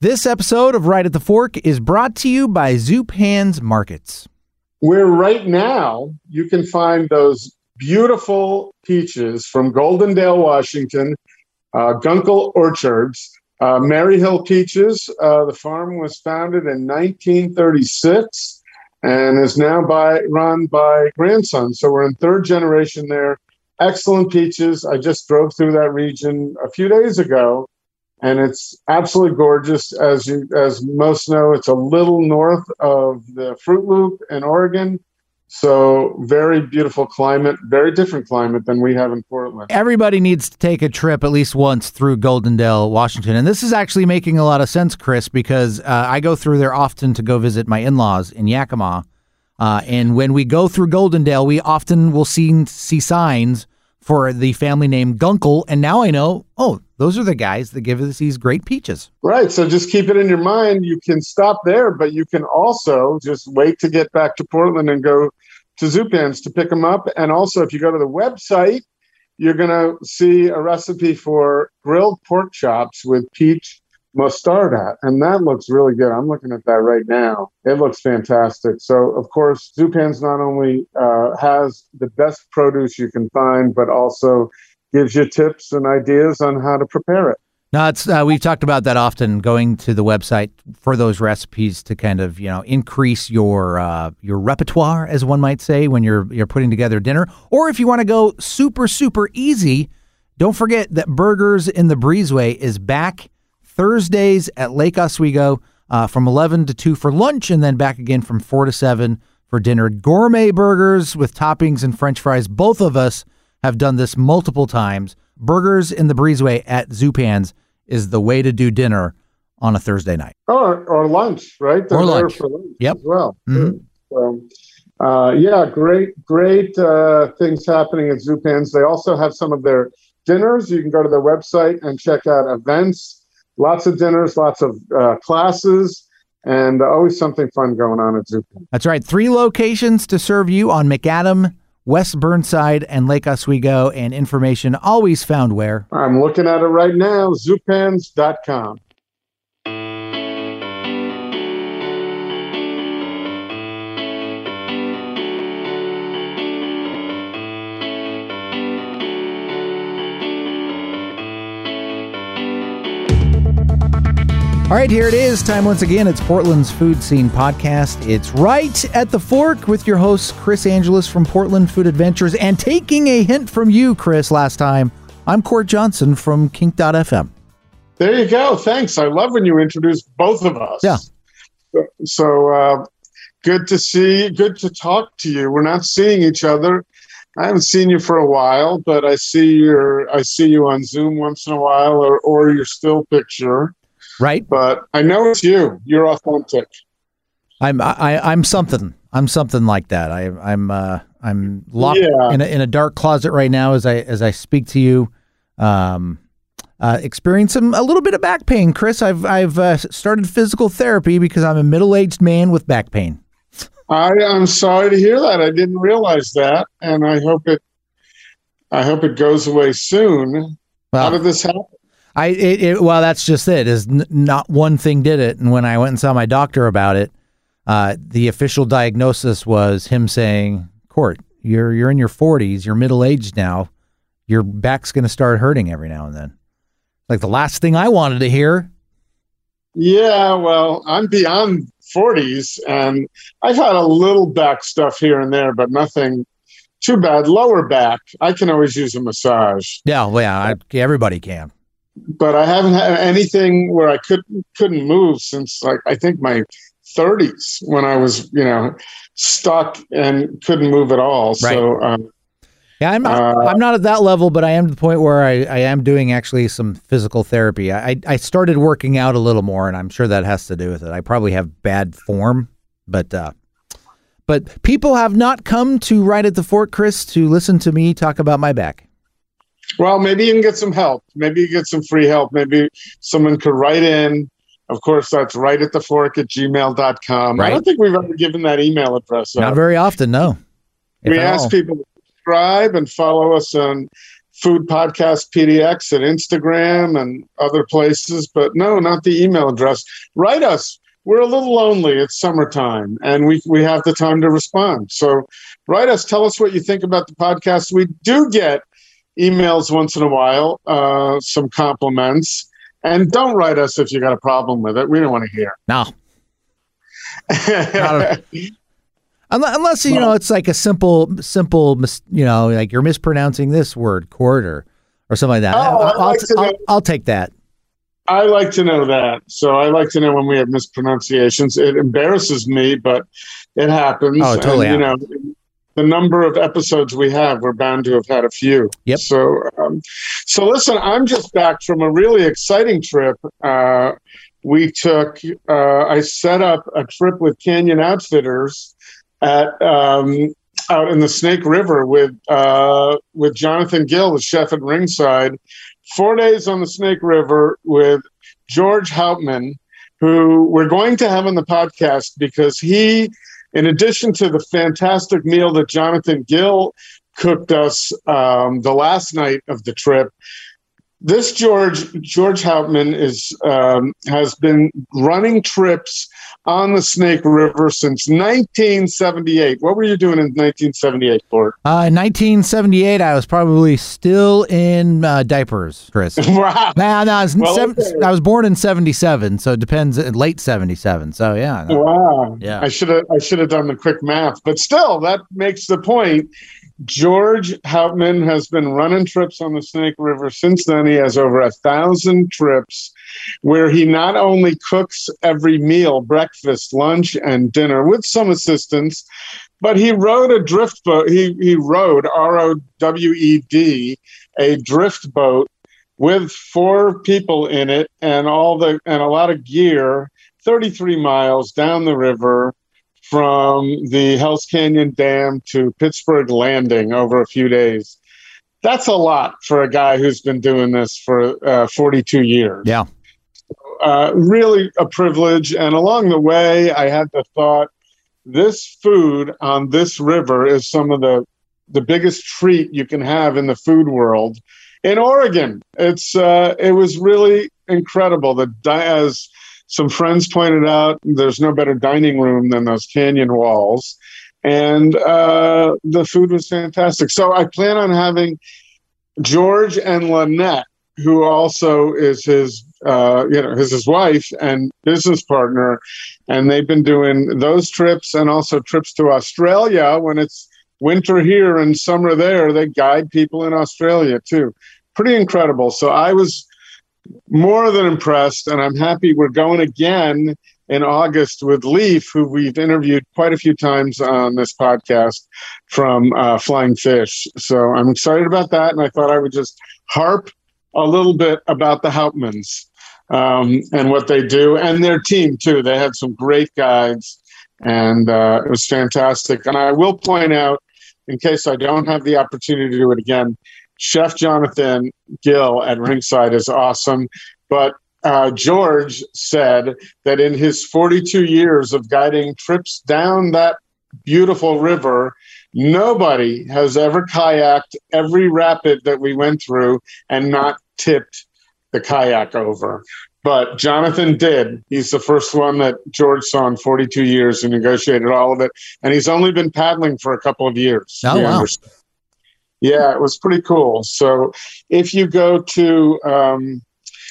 This episode of Right at the Fork is brought to you by Zupan's Markets. Where right now you can find those beautiful peaches from Goldendale, Washington, uh, Gunkel Orchards, uh, Maryhill Peaches. Uh, the farm was founded in 1936 and is now by run by grandson. So we're in third generation there. Excellent peaches. I just drove through that region a few days ago and it's absolutely gorgeous. As you as most know, it's a little north of the Fruit Loop in Oregon. So very beautiful climate, very different climate than we have in Portland. Everybody needs to take a trip at least once through Goldendale, Washington, and this is actually making a lot of sense, Chris, because uh, I go through there often to go visit my in-laws in Yakima, uh, and when we go through Goldendale, we often will see see signs for the family name Gunkel, and now I know, oh, those are the guys that give us these great peaches. Right. So just keep it in your mind. You can stop there, but you can also just wait to get back to Portland and go to Zupan's to pick them up. And also, if you go to the website, you're going to see a recipe for grilled pork chops with peach mostarda, and that looks really good. I'm looking at that right now. It looks fantastic. So, of course, Zupan's not only uh, has the best produce you can find, but also gives you tips and ideas on how to prepare it. No, it's uh, we've talked about that often. Going to the website for those recipes to kind of you know increase your uh, your repertoire, as one might say, when you're you're putting together dinner, or if you want to go super super easy. Don't forget that Burgers in the Breezeway is back Thursdays at Lake Oswego uh, from 11 to 2 for lunch, and then back again from 4 to 7 for dinner. Gourmet burgers with toppings and french fries. Both of us have done this multiple times. Burgers in the Breezeway at Zupan's is the way to do dinner on a Thursday night. Or, or lunch, right? They're or lunch. For lunch yep. As well. Mm-hmm. So, uh, yeah, great, great uh, things happening at Zupan's. They also have some of their dinners. You can go to their website and check out events lots of dinners, lots of uh, classes, and always something fun going on at Zupan. That's right. Three locations to serve you on Macadam, West Burnside, and Lake Oswego, and information always found where? I'm looking at it right now, zupans.com. All right, here it is. Time once again. It's Portland's Food Scene Podcast. It's right at the fork with your host, Chris Angelus from Portland Food Adventures. And taking a hint from you, Chris, last time, I'm Court Johnson from Kink.fm. There you go. Thanks. I love when you introduce both of us. Yeah. So uh, good to see, good to talk to you. We're not seeing each other. I haven't seen you for a while, but I see your I see you on Zoom once in a while or, or your still picture right? But I know it's you. You're authentic. I'm I, I'm something. I'm something like that. I, I'm uh, I'm locked yeah. in a, in a dark closet right now as I as I speak to you. Um, uh, experiencing a little bit of back pain, Chris. I've I've uh, started physical therapy because I'm a middle aged man with back pain. I am sorry to hear that. I didn't realize that, and I hope it I hope it goes away soon. Well, How did this happen? I it, it, well, that's just it. Is n- not one thing did it, and when I went and saw my doctor about it, uh, the official diagnosis was him saying, "Court, you're you're in your 40s, you're middle aged now, your back's going to start hurting every now and then." Like the last thing I wanted to hear. Yeah, well, I'm beyond 40s, and I've had a little back stuff here and there, but nothing too bad. Lower back, I can always use a massage. Yeah, well, yeah, I, everybody can but I haven't had anything where I couldn't couldn't move since like I think my 30s when I was you know stuck and couldn't move at all. Right. So. Um, yeah, I'm not, uh, I'm not at that level, but I am to the point where I, I am doing actually some physical therapy. I, I started working out a little more, and I'm sure that has to do with it. I probably have bad form, but uh, but people have not come to right at the Fork Chris to listen to me talk about my back. Well, maybe you can get some help. Maybe you get some free help. Maybe someone could write in. Of course, that's right at the fork at gmail.com. Right. I don't think we've ever given that email address. Not very often, no. we ask all. people to subscribe and follow us on Food Podcast PDX at Instagram and other places, but no, not the email address. Write us. We're a little lonely. It's summertime and we, we have the time to respond. So write us. Tell us what you think about the podcast. We do get emails once in a while, uh, some compliments. And don't write us if you got a problem with it. We don't want to hear. No. Unless you know it's like a simple, simple, you know, like you're mispronouncing this word, quarter, or something like that. Oh, I'll, like I'll, I'll, I'll, take that. I like to know that. So I like to know when we have mispronunciations. It embarrasses me, but it happens. Oh, totally. And, you know, the number of episodes we have, we're bound to have had a few. Yep. So, um, so listen, I'm just back from a really exciting trip. Uh, we took. Uh, I set up a trip with Canyon Outfitters at um, out in the Snake River with uh, with Jonathan Gill, the chef at Ringside. Four days on the Snake River with George Hauptman, who we're going to have on the podcast because he, in addition to the fantastic meal that Jonathan Gill cooked us um, the last night of the trip, this George George Hauptman is um, has been running trips on the Snake River since 1978. What were you doing in 1978, Court? Uh, in 1978, I was probably still in uh, diapers, Chris. wow. Nah, no, I was, Well, seven, okay. I was born in 77, so it depends. uh, Late 77. So yeah. no. Wow. Yeah. I should have I should have done the quick math, but still that makes the point. George Hauptman has been running trips on the Snake River since then. He has over a thousand trips where he not only cooks every meal, breakfast, lunch, and dinner with some assistance, but he rode a drift boat. He, he rode R O W E D, a drift boat with four people in it and all the and a lot of gear 33 miles down the river from the Hells Canyon Dam to Pittsburg Landing over a few days. That's a lot for a guy who's been doing this for uh, 42 years. Yeah. Uh, really a privilege. And along the way, I had the thought this food on this river is some of the the biggest treat you can have in the food world in Oregon. It's uh, it was really incredible. The as some friends pointed out, there's no better dining room than those canyon walls, and uh, the food was fantastic. So I plan on having George and Lynette, who also is his uh, you know is his wife and business partner, and they've been doing those trips and also trips to Australia when it's winter here and summer there. They guide people in Australia too. Pretty incredible. So I was more than impressed, and I'm happy we're going again in August with Lyf, who we've interviewed quite a few times on this podcast from uh, Flying Fish. So I'm excited about that, and I thought I would just harp a little bit about the Hauptmans um, and what they do, and their team too. They had some great guides, and uh, it was fantastic. And I will point out, in case I don't have the opportunity to do it again, Chef Jonathan Gill at Ringside is awesome, but uh, George said that in his 42 years of guiding trips down that beautiful river, nobody has ever kayaked every rapid that we went through and not tipped the kayak over. But Jonathan did. He's the first one that George saw in 42 years and negotiated all of it. And he's only been paddling for a couple of years. Oh, wow. understand. Yeah, it was pretty cool. So if you go to, um,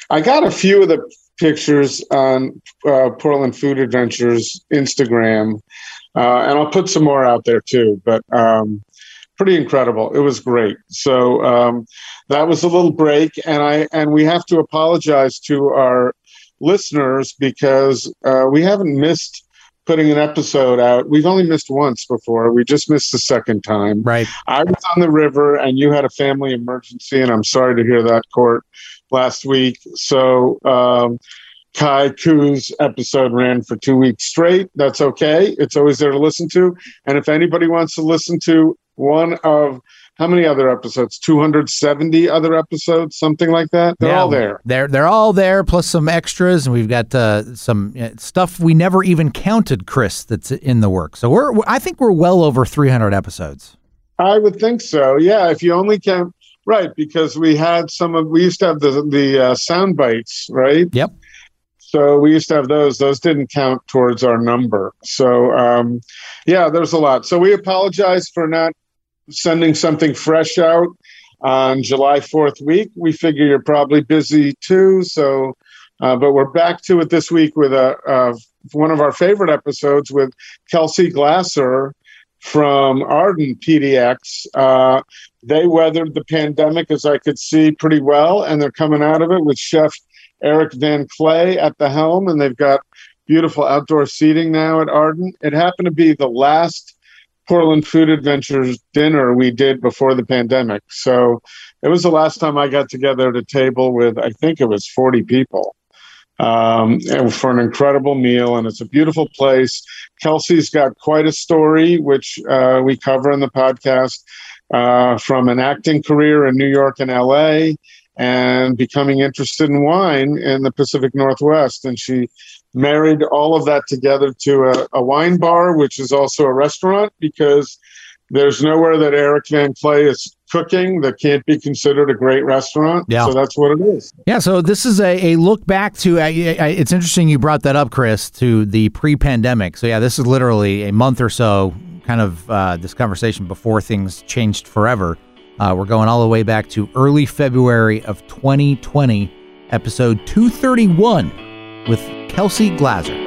I got a few of the pictures on uh, Portland Food Adventures Instagram, uh, and I'll put some more out there too. But um, pretty incredible. It was great. So um, that was a little break, and I and we have to apologize to our listeners because uh, we haven't missed putting an episode out. We've only missed once before. We just missed the second time. Right. I was on the river and you had a family emergency, and I'm sorry to hear that, Court, last week. So, um, Kai Ku's episode ran for two weeks straight. That's okay. It's always there to listen to. And if anybody wants to listen to one of how many other episodes? 270 other episodes, something like that. They're Yeah, all there. They're they're all there, plus some extras, and we've got uh, some uh, stuff we never even counted, Chris. That's in the work. So we're I think we're well over 300 episodes. I would think so. Yeah. If you only count Right, because we had some of we used to have the the uh, sound bites, right? Yep. So we used to have those. Those didn't count towards our number. So um, yeah, there's a lot. So we apologize for not sending something fresh out on July 4th week. We figure you're probably busy too. So, uh, but we're back to it this week with a, uh, one of our favorite episodes with Kelsey Glasser from Arden PDX. Uh, they weathered the pandemic, as I could see, pretty well, and they're coming out of it with Chef Eric Van Kley at the helm, and they've got beautiful outdoor seating now at Arden. It happened to be the last Portland Food Adventures dinner we did before the pandemic. So it was the last time I got together at a table with, I think it was 40 people um, for an incredible meal. And it's a beautiful place. Kelsey's got quite a story, which uh, we cover in the podcast uh, from an acting career in New York and LA and becoming interested in wine in the Pacific Northwest. And she married all of that together to a, a, wine bar, which is also a restaurant, because there's nowhere that Eric Van Kley is cooking that can't be considered a great restaurant. Yeah. So that's what it is. Yeah. So this is a, a look back to, uh, it's interesting you brought that up, Chris, to the pre pandemic. So yeah, this is literally a month or so, kind of uh, this conversation before things changed forever. Uh, we're going all the way back to early February of 2020, episode 231 with Kelsey Glasser.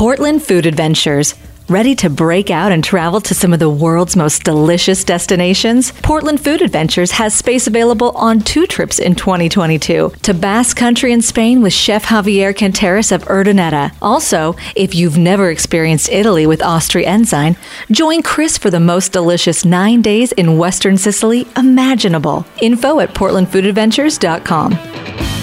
Portland Food Adventures. Ready to break out and travel to some of the world's most delicious destinations? Portland Food Adventures has space available on two trips in 2022 to Basque Country in Spain with Chef Javier Canteras of Urdaneta. Also, if you've never experienced Italy with Austria Ensign, join Chris for the most delicious nine days in Western Sicily imaginable. Info at portlandfoodadventures.com.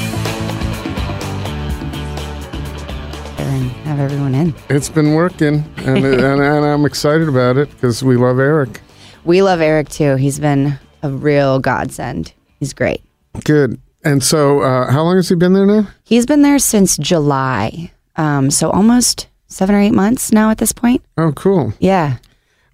have everyone in. It's been working, and, and, and I'm excited about it because we love Eric. We love Eric too. He's been a real godsend. He's great. Good. And so, uh, how long has he been there now? He's been there since July. Um, so almost seven or eight months now at this point. Oh, cool. Yeah.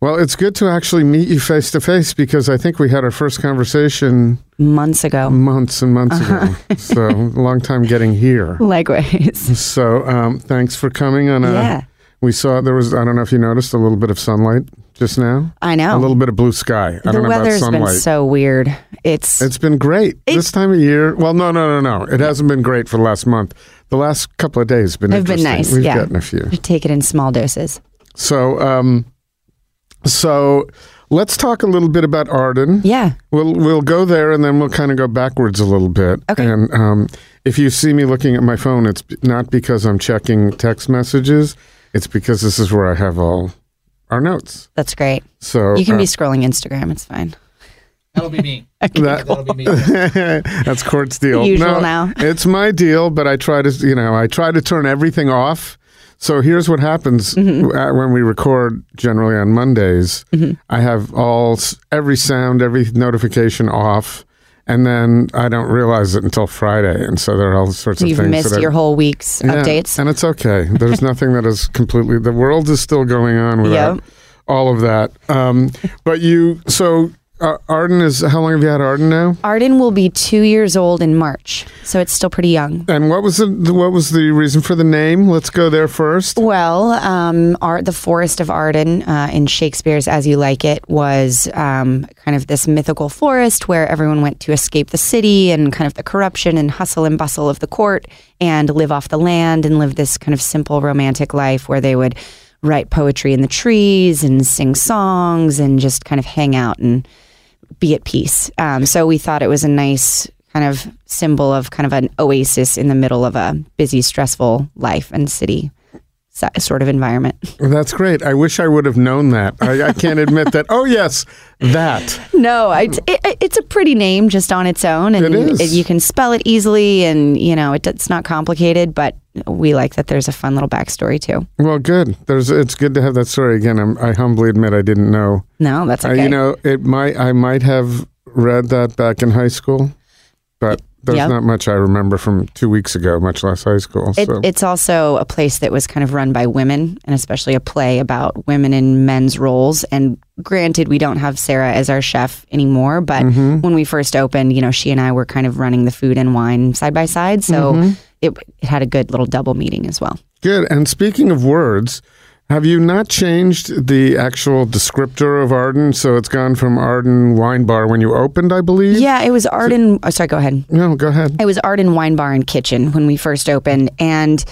Well, it's good to actually meet you face to face because I think we had our first conversation months ago. Months and months uh-huh. ago. so, a long time getting here. Likewise. So, um, thanks for coming on a. Yeah. We saw there was, I don't know if you noticed, a little bit of sunlight just now. I know. A little bit of blue sky. I the don't know weather's about sunlight. been so weird. It's It's been great. this time of year. Well, no, no, no, no. It hasn't been great for the last month. The last couple of days have been have been nice. We've yeah. gotten a few. Take it in small doses. So, um, so let's talk a little bit about Arden. Yeah. We'll we'll go there and then we'll kind of go backwards a little bit. Okay. And um, if you see me looking at my phone, it's not because I'm checking text messages. It's because this is where I have all our notes. That's great. So you can uh, be scrolling Instagram. It's fine. That'll be me. okay, that, will be me. that's Court's deal. Usual no, now. it's my deal, but I try to, you know, I try to turn everything off so here's what happens mm-hmm. when we record generally on Mondays. Mm-hmm. I have all every sound, every notification off, and then I don't realize it until Friday, and so there are all sorts You've of things. You've missed your I, whole week's yeah, updates, and it's okay. There's nothing that is completely. The world is still going on without yep. all of that. Um, but you, so Arden is how long have you had Arden now? Arden will be two years old in March, so it's still pretty young. And what was the what was the reason for the name? Let's go there first. Well, um, Art, the Forest of Arden uh, in Shakespeare's As You Like It was um, kind of this mythical forest where everyone went to escape the city and kind of the corruption and hustle and bustle of the court and live off the land and live this kind of simple romantic life where they would write poetry in the trees and sing songs and just kind of hang out and be at peace. Um, so we thought it was a nice kind of symbol of kind of an oasis in the middle of a busy, stressful life and city. sort of environment. That's great. I wish I would have known that. I, I can't admit that. Oh yes, that. No, I, it, it's a pretty name just on its own, and It is. you can spell it easily, and you know it, it's not complicated. But we like that there's a fun little backstory too. Well, good. There's. It's good to have that story again. I'm, I humbly admit I didn't know. No, that's okay. you know, it might. I might have read that back in high school, but there's Yep. not much I remember from two weeks ago, much less high school. It, so It's also a place that was kind of run by women, and especially a play about women in men's roles. And granted, we don't have Sarah as our chef anymore, but Mm-hmm. when we first opened, you know, she and I were kind of running the food and wine side by side, so Mm-hmm. It, it had a good little double meeting as well. good. And speaking of words. Have you not changed the actual descriptor of Arden? So it's gone from Arden Wine Bar when you opened, I believe? Yeah, it was Arden. Oh, sorry, go ahead. No, go ahead. It was Arden Wine Bar and Kitchen when we first opened, and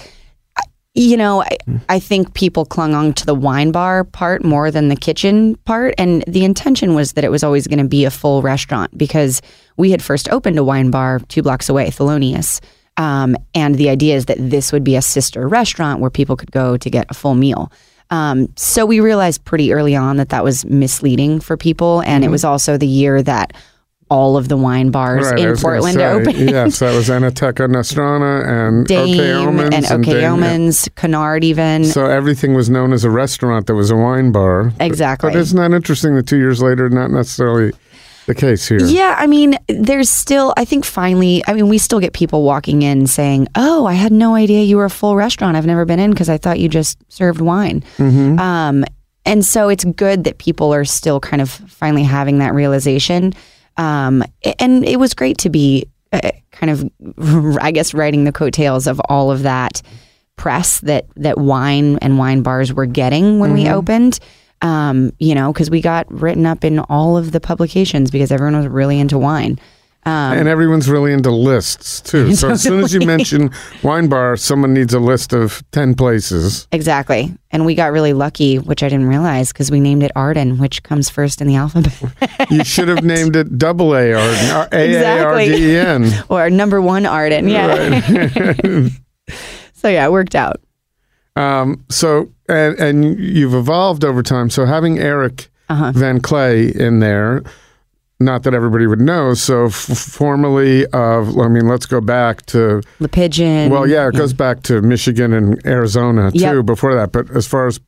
you know, I, I think people clung on to the wine bar part more than the kitchen part, and the intention was that it was always going to be a full restaurant because we had first opened a wine bar two blocks away, Thelonious. Um, and the idea is that this would be a sister restaurant where people could go to get a full meal. Um, so we realized pretty early on that that was misleading for people, and it was also the year that all of the wine bars Right, in Portland say, opened. yes, that was Enoteca Nostrana and Dame OK Omens and OK Dame, yeah. Canard even. So everything was known as a restaurant that was a wine bar. But- Exactly. But isn't that interesting that two years later, not necessarily the case here? yeah, I mean, there's still, I think finally, I mean, we still get people walking in saying, Oh, I had no idea you were a full restaurant. I've never been in because I thought you just served wine. Mm-hmm. Um, and so it's good that people are still kind of finally having that realization. Um, and it was great to be uh, kind of, I guess, riding the coattails of all of that press that that wine and wine bars were getting when we opened. Um, you know, because we got written up in all of the publications because everyone was really into wine. Um, and everyone's really into lists too. So as soon as you mention wine bar, someone needs a list of 10 places. Exactly. And we got really lucky, which I didn't realize because we named it Arden, which comes first in the alphabet. You should have named it double A Arden, or A A R D E N. or number one Arden. Yeah. so yeah, it worked out. Um, so, and, and you've evolved over time. So having Eric Uh-huh. Van Kley in there, not that everybody would know. So f- formerly of, I mean, let's go back to, The pigeon. well, yeah, it goes back to Michigan and Arizona too Yep. before that. But as far as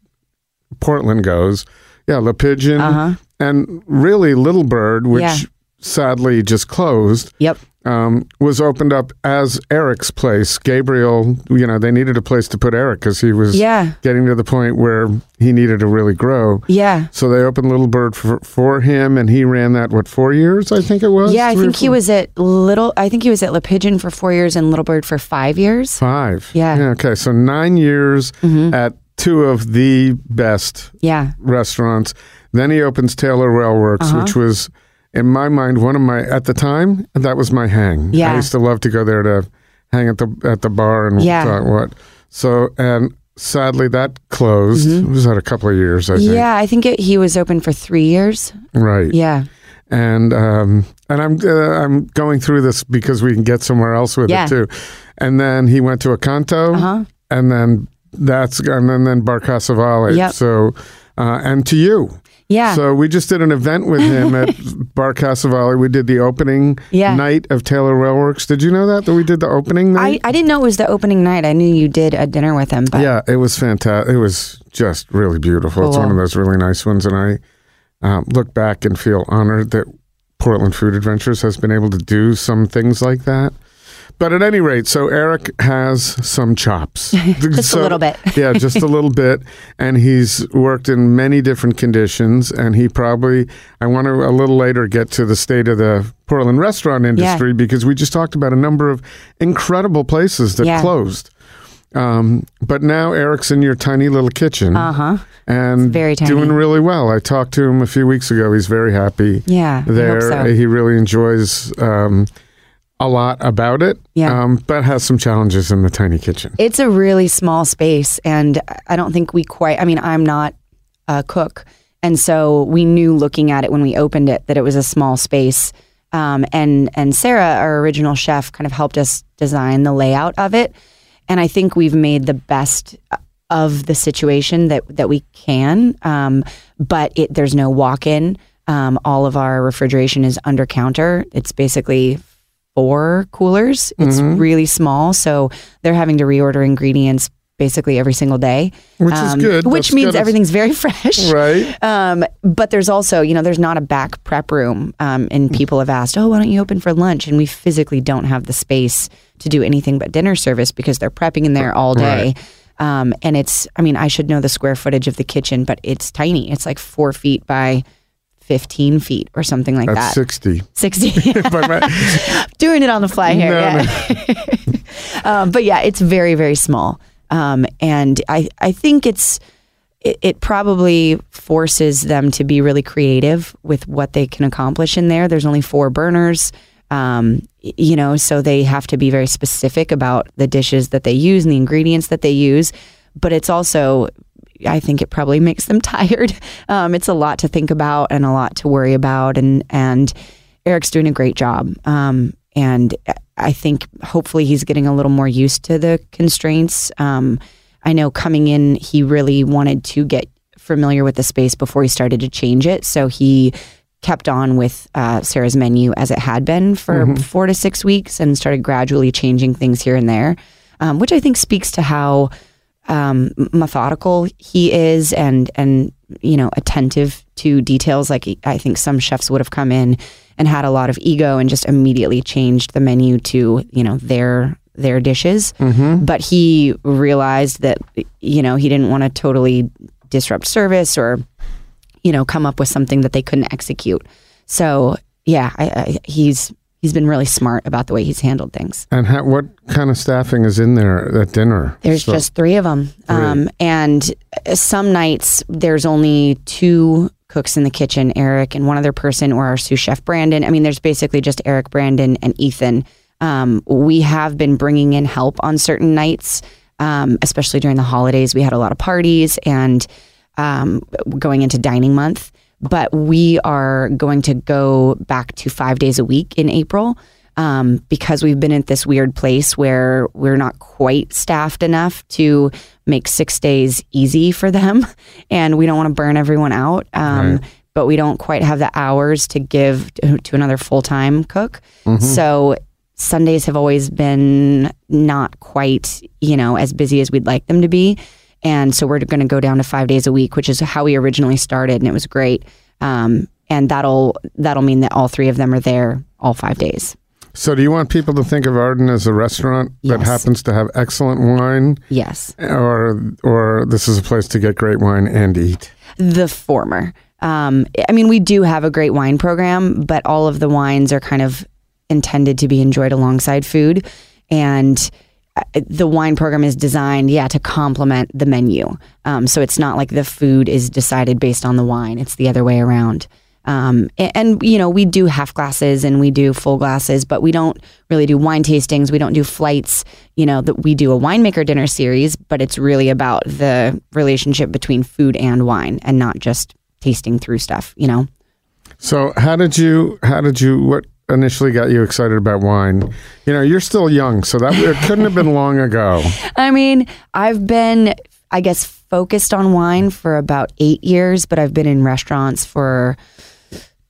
Portland goes, yeah, Le Pigeon Uh-huh. and really Little Bird, which Yeah. sadly just closed. Yep. Um, was opened up as Eric's place. Gabriel, you know, they needed a place to put Eric because he was Yeah. getting to the point where he needed to really grow. Yeah. So they opened Little Bird for, for him, and he ran that what four years? I think it was. Yeah, I think he was at Little. I think he was at Le Pigeon for four years and Little Bird for five years. five. Yeah. Mm-hmm. Okay, so nine years at two of the best Yeah. restaurants. Then he opens Taylor Rail Works, Uh-huh. which was, in my mind, one of my at the time that was my hang. Yeah. I used to love to go there to hang at the at the bar and Yeah. what. So and sadly that closed. It was at a couple of years, I think. Mm-hmm. Yeah, I think it, he was open for three years. Right. Yeah. And um and I'm uh, I'm going through this because we can get somewhere else with Yeah. it too. And then he went to a canto, Uh-huh. and then that's and then then Bar Casa Vale. Yep. So uh, and to you. Yeah. So we just did an event with him at Bar Casa Vale. We did the opening Yeah. night of Taylor Railworks. Did you know that that we did the opening I, night? I didn't know it was the opening night. I knew you did a dinner with him, but yeah, it was fantastic. It was just really beautiful. It's one of those really nice ones, and I um, look back and feel honored that Portland Food Adventures has been able to do some things like that. But at any rate, so Eric has some chops. Just a little bit. yeah, just a little bit. And he's worked in many different conditions. And he probably, I want to a little later get to the state of the Portland restaurant industry because we just talked about a number of incredible places that Yeah. closed. Um, but now Eric's in your tiny little kitchen uh huh. and very tiny. doing really well. I talked to him a few weeks ago. He's very happy Yeah. There. so. He really enjoys um, a lot about it, Yeah. um, but has some challenges in the tiny kitchen. It's a really small space, and I don't think we quite. I mean, I'm not a cook, and so we knew looking at it when we opened it that it was a small space. Um, and and Sarah, our original chef, kind of helped us design the layout of it, and I think we've made the best of the situation that that we can. Um, but it, there's no walk in. Um, all of our refrigeration is under counter. It's basically four coolers. It's Mm-hmm. really small, so they're having to reorder ingredients basically every single day, Which is good. Which That's means good. everything's very fresh. Right. Um, but there's also, you know, there's not a back prep room. Um, and Mm. people have asked, oh, why don't you open for lunch? And we physically don't have the space to do anything but dinner service because they're prepping in there all day. Um, and it's, I mean, I should know the square footage of the kitchen, but it's tiny. It's like four feet by 15 feet or something like That's that. 60. 60. Doing it on the fly here. No, yeah. um, but yeah, it's very, very small. Um, and I, I think it's, it, it probably forces them to be really creative with what they can accomplish in there. There's only four burners. Um, you know, so they have to be very specific about the dishes that they use and the ingredients that they use. But it's also, I think it probably makes them tired. Um, it's a lot to think about and a lot to worry about. And, and Eric's doing a great job. Um, and I think hopefully he's getting a little more used to the constraints. Um, I know coming in, he really wanted to get familiar with the space before he started to change it. So he kept on with uh, Sarah's menu as it had been for four to six weeks and started gradually changing things here and there, um, which I think speaks to how um, methodical he is and and you know attentive to details. Like I think some chefs would have come in and had a lot of ego and just immediately changed the menu to you know their their dishes. But he realized that you know he didn't want to totally disrupt service or you know come up with something that they couldn't execute. So yeah, I, I, he's he's been really smart about the way he's handled things. and ha- what kind of staffing is in there at dinner? There's So- just three of them. Um, and uh, some nights there's only two cooks in the kitchen, Eric and one other person, or our sous chef, Brandon. I mean, there's basically just Eric, Brandon, and Ethan. Um, we have been bringing in help on certain nights, um, especially during the holidays. We had a lot of parties and um, going into dining month. But we are going to go back to five days a week in April um, because we've been at this weird place where we're not quite staffed enough to make six days easy for them, and we don't want to burn everyone out. Um, But we don't quite have the hours to give to, to another full time cook. So Sundays have always been not quite, you know, as busy as we'd like them to be. And so we're going to go down to five days a week, which is how we originally started, and it was great. Um, and that'll that'll mean that all three of them are there all five days. So, do you want people to think of Arden as a restaurant that happens to have excellent wine, Yes, or or this is a place to get great wine and eat? the former. Um, I mean, we do have a great wine program, but all of the wines are kind of intended to be enjoyed alongside food, and the wine program is designed, yeah, to complement the menu. Um, so it's not like the food is decided based on the wine; it's the other way around. Um, a- and, you know, we do half glasses and we do full glasses, but we don't really do wine tastings. We don't do flights. You know, that we do a winemaker dinner series, but it's really about the relationship between food and wine, and not just tasting through stuff. You know. So, how did you? How did you? What initially got you excited about wine? You know, you're still young, so that it couldn't have been long ago. I mean, I've been, I guess, focused on wine for about eight years, but I've been in restaurants for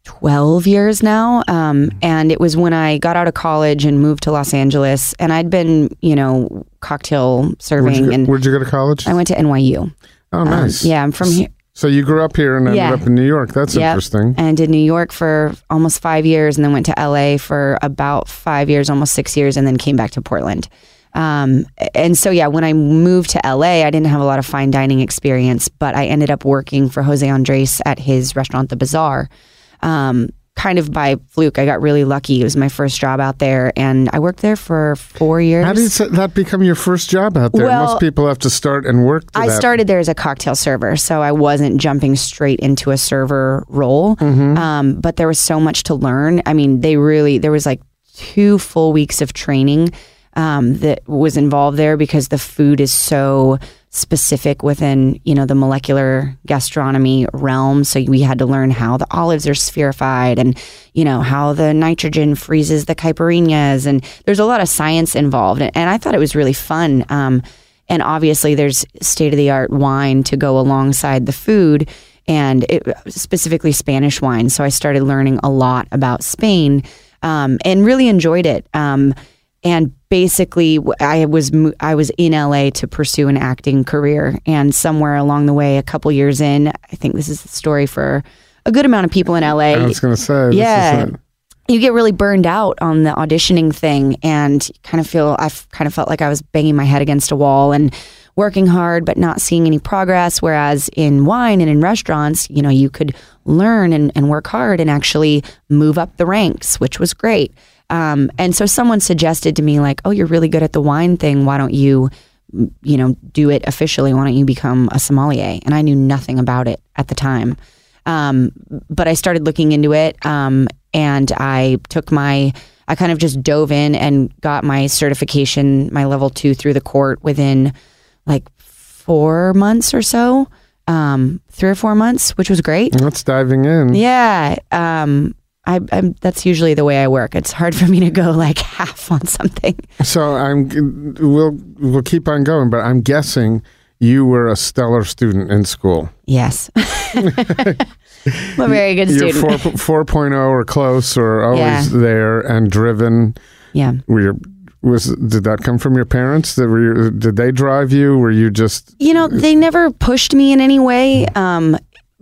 12 years now. Um, and it was when I got out of college and moved to Los Angeles, and I'd been, you know, cocktail Where'd serving, you, go, and where'd you go to college? I went to NYU. Oh, Um, nice. yeah, I'm from here. So you grew up here and ended Yeah. up in New York. That's Yep. interesting. and did New York for almost five years, and then went to LA for about five years, almost six years, and then came back to Portland. Um, and so, yeah, when I moved to LA, I didn't have a lot of fine dining experience, but I ended up working for Jose Andres at his restaurant, The Bazaar. Um, kind of by fluke, I got really lucky. It was my first job out there, and I worked there for four years. How did that become your first job out there? Well, Most people have to start and work. I that. started there as a cocktail server, so I wasn't jumping straight into a server role. Mm-hmm. Um, but there was so much to learn. I mean, they really there was like two full weeks of training um, that was involved there because the food is so specific within you know the molecular gastronomy realm. So we had to learn how the olives are spherified and you know how the nitrogen freezes the caipirinhas, and there's a lot of science involved. And, I thought it was really fun. Um, and obviously there's state of the art wine to go alongside the food and it, specifically Spanish wine. So I started learning a lot about Spain um, and really enjoyed it. Um, and basically, I was I was in LA to pursue an acting career, and somewhere along the way, a couple years in, I think this is the story for a good amount of people in LA. I was going to say, yeah. You get really burned out on the auditioning thing, and kind of feel I kind of felt like I was banging my head against a wall and working hard but not seeing any progress. Whereas in wine and in restaurants, you know, you could learn and, and work hard and actually move up the ranks, which was great. Um, and so someone suggested to me, like, oh, you're really good at the wine thing. Why don't you, you know, do it officially? Why don't you become a sommelier? And I knew nothing about it at the time. Um, but I started looking into it um, and I took my, I kind of just dove in and got my certification, my level two through the court within like four months or so, um, three or four months, which was great. That's diving in. Yeah. Um, I, I'm, that's usually the way I work. It's hard for me to go like half on something. So I'm we'll we'll keep on going, but I'm guessing you were a stellar student in school. Yes. A very good You're student. Four, 4.0 or close or always Yeah. there and driven. yeah. Were your, was did that come from your parents? That were you, did they drive you? Were you just You know, they never pushed me in any way. Um,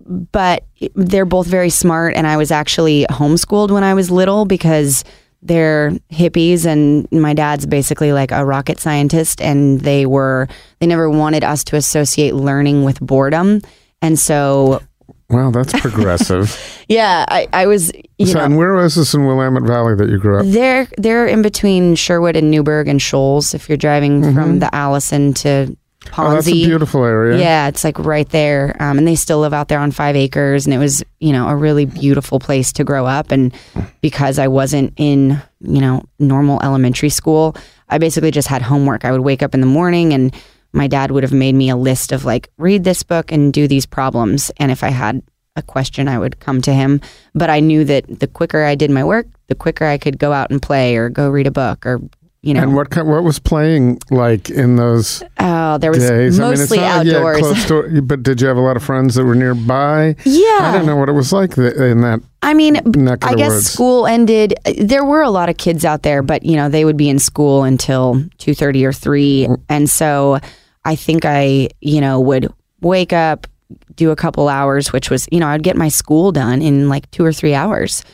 but they're both very smart, and I was actually homeschooled when I was little because they're hippies, and my dad's basically like a rocket scientist, and they were they never wanted us to associate learning with boredom, and so wow? That's progressive. yeah, I, I was you so, know and where was this in Willamette Valley that you grew up? they're they're in between Sherwood and Newberg and Scholls. If you're driving from mm-hmm. the Allison to Ponzi, Oh, that's a beautiful area. Yeah, it's like right there. Um, and they still live out there on five acres. And it was, you know, a really beautiful place to grow up. And because I wasn't in, you know, normal elementary school, I basically just had homework. I would wake up in the morning and my dad would have made me a list of like, read this book and do these problems. And if I had a question, I would come to him. But I knew that the quicker I did my work, the quicker I could go out and play or go read a book or, you know, And what what was playing like in those oh, there was days? mostly you had outdoors. close to- but did you have a lot of friends that were nearby? yeah. I don't know what it was like in that I mean, I guess woods. school ended. There were a lot of kids out there, but you know they would be in school until two thirty or three, mm-hmm. and so I think I, you know, would wake up, do a couple hours, which was, you know, I'd get my school done in like two or three hours,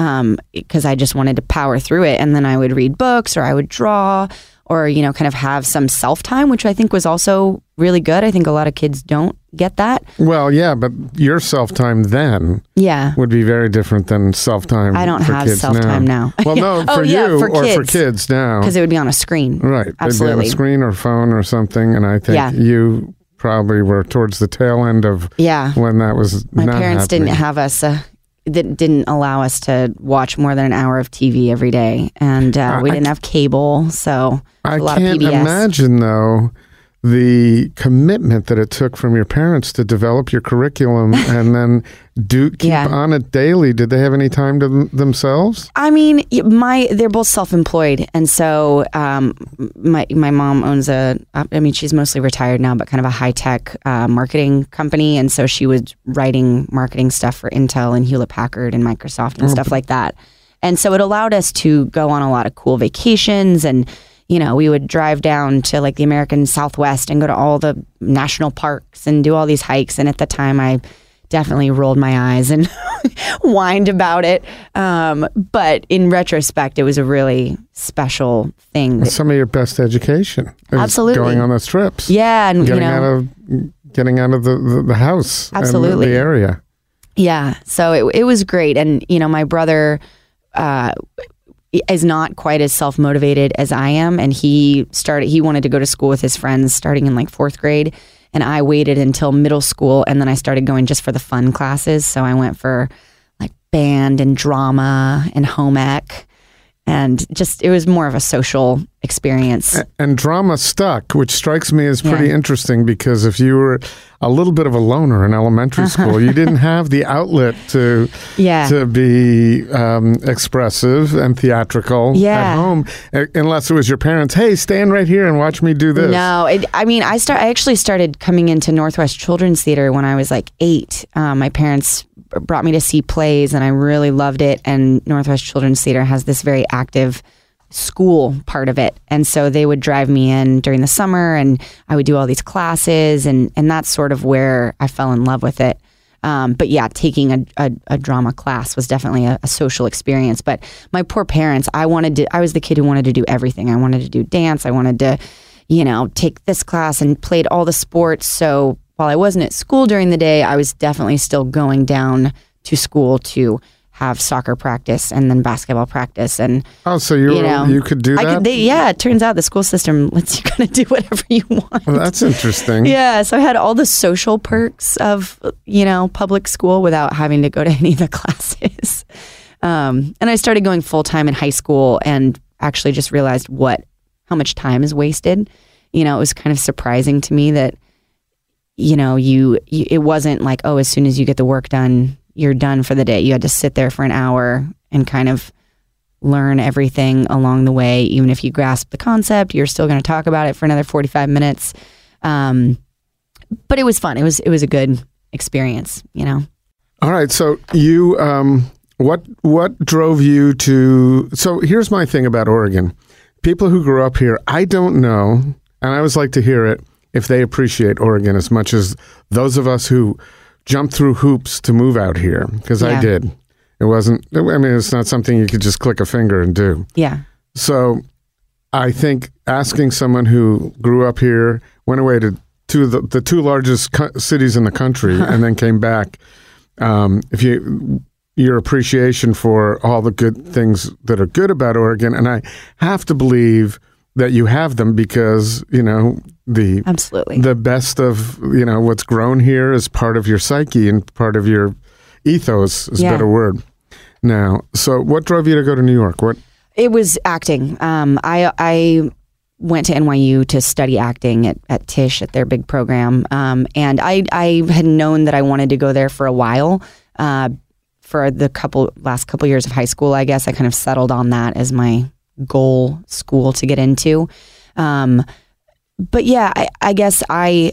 um, because I just wanted to power through it, and then I would read books or I would draw. Or you know, kind of have some self time, which I think was also really good. I think a lot of kids don't get that. Well, yeah, but your self time then Yeah, would be very different than self time. I don't have kids self-time now. Well, no, Oh, for yeah, you for or for kids. kids now. because it would be on a screen. Right. They'd be on Absolutely. a screen or phone or something. And I think Yeah. you probably were towards the tail end of Yeah. when that was My parents didn't have us, uh, didn't, didn't allow us to watch more than an hour of TV every day. And uh, we I didn't have cable. So I a lot can't PBS. imagine, though, the commitment that it took from your parents to develop your curriculum and then do keep Yeah. on it daily. Did they have any time to them- themselves? I mean, my they're both self-employed, and so um, my my mom owns a. I mean, she's mostly retired now, but kind of a high-tech uh, marketing company, and so she was writing marketing stuff for Intel and Hewlett Packard and Microsoft and stuff like that. And so it allowed us to go on a lot of cool vacations and. You know, we would drive down to like the American Southwest and go to all the national parks and do all these hikes. And at the time, I definitely rolled my eyes and whined about it. Um, but in retrospect, it was a really special thing. that- Some of your best education. Absolutely. Going on those trips. yeah, and Getting you know, out of getting out of the, the, the house and the- Absolutely. the area. Yeah, so it it was great, and you know, my brother uh, is not quite as self motivated as I am, and he started. He wanted to go to school with his friends starting in like fourth grade, and I waited until middle school, and then I started going just for the fun classes. So I went for like band and drama and home ec, and just it was more of a social experience. And drama stuck, which strikes me as pretty yeah. interesting because if you were a little bit of a loner in elementary school, you didn't have the outlet to yeah. to be um, expressive and theatrical yeah. at home, unless it was your parents. Hey, stand right here and watch me do this. No, it, I mean, I start. I actually started coming into Northwest Children's Theater when I was like eight. Um, my parents brought me to see plays, and I really loved it. And Northwest Children's Theater has this very active school part of it. And so they would drive me in during the summer and I would do all these classes and, and that's sort of where I fell in love with it. Um, but yeah, taking a, a, a, drama class was definitely a, a, social experience. But my poor parents, I wanted to, I was the kid who wanted to do everything. I wanted to do dance. I wanted to, you know, take this class and played all the sports. So while I wasn't at school during the day, I was definitely still going down to school to have soccer practice and then basketball practice and oh so you you, know, you could do that could, they, yeah it turns out the school system lets you kind of do whatever you want. Well, that's interesting. Yeah so i had all the social perks of you know public school without having to go to any of the classes. Um, and i started going full-time in high school and actually just realized what how much time is wasted. You know it was kind of surprising to me that you know you, you it wasn't like oh as soon as you get the work done you're done for the day. You had to sit there for an hour and kind of learn everything along the way. Even if you grasp the concept, you're still going to talk about it for another 45 minutes. Um, but it was fun. It was it was a good experience, you know. All right. So you, um, what what drove you to? So here's my thing about Oregon. People who grew up here, I don't know, and I always like to hear it if they appreciate Oregon as much as those of us who jump through hoops to move out here because yeah. I did. It wasn't, I mean, it's not something you could just click a finger and do. Yeah. So I think asking someone who grew up here, went away to two the, the two largest co- cities in the country, and then came back, um, if you, your appreciation for all the good things that are good about Oregon. And I have to believe that you have them because you know the absolutely. the best of you know what's grown here is part of your psyche and part of your ethos is yeah. a better word. Now so what drove you to go to new york? What? It was acting. Um, i i went to nyu to study acting at, at tisch at their big program. Um, and i i had known that i wanted to go there for a while uh, for the couple last couple years of high school i guess. I kind of settled on that as my goal school to get into. Um, but yeah, I, I guess I,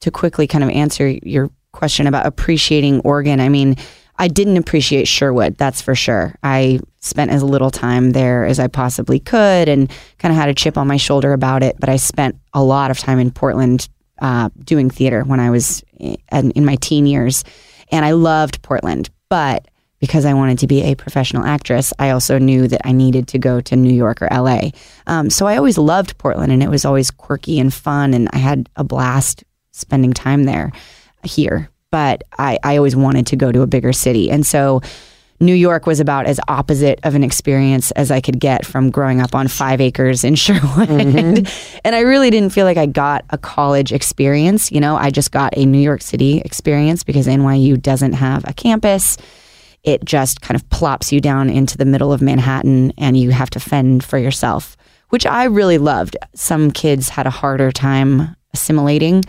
to quickly kind of answer your question about appreciating Oregon, I mean, I didn't appreciate Sherwood, that's for sure. I spent as little time there as I possibly could and kind of had a chip on my shoulder about it. But I spent a lot of time in Portland uh, doing theater when I was in, in my teen years. And I loved Portland. But because I wanted to be a professional actress, I also knew that I needed to go to New York or LA. Um, so I always loved Portland and it was always quirky and fun. And I had a blast spending time there here. But I, I always wanted to go to a bigger city. And so New York was about as opposite of an experience as I could get from growing up on five acres in Sherwood. Mm-hmm. and I really didn't feel like I got a college experience. You know, I just got a New York City experience because NYU doesn't have a campus it just kind of plops you down into the middle of Manhattan and you have to fend for yourself, which I really loved. Some kids had a harder time assimilating.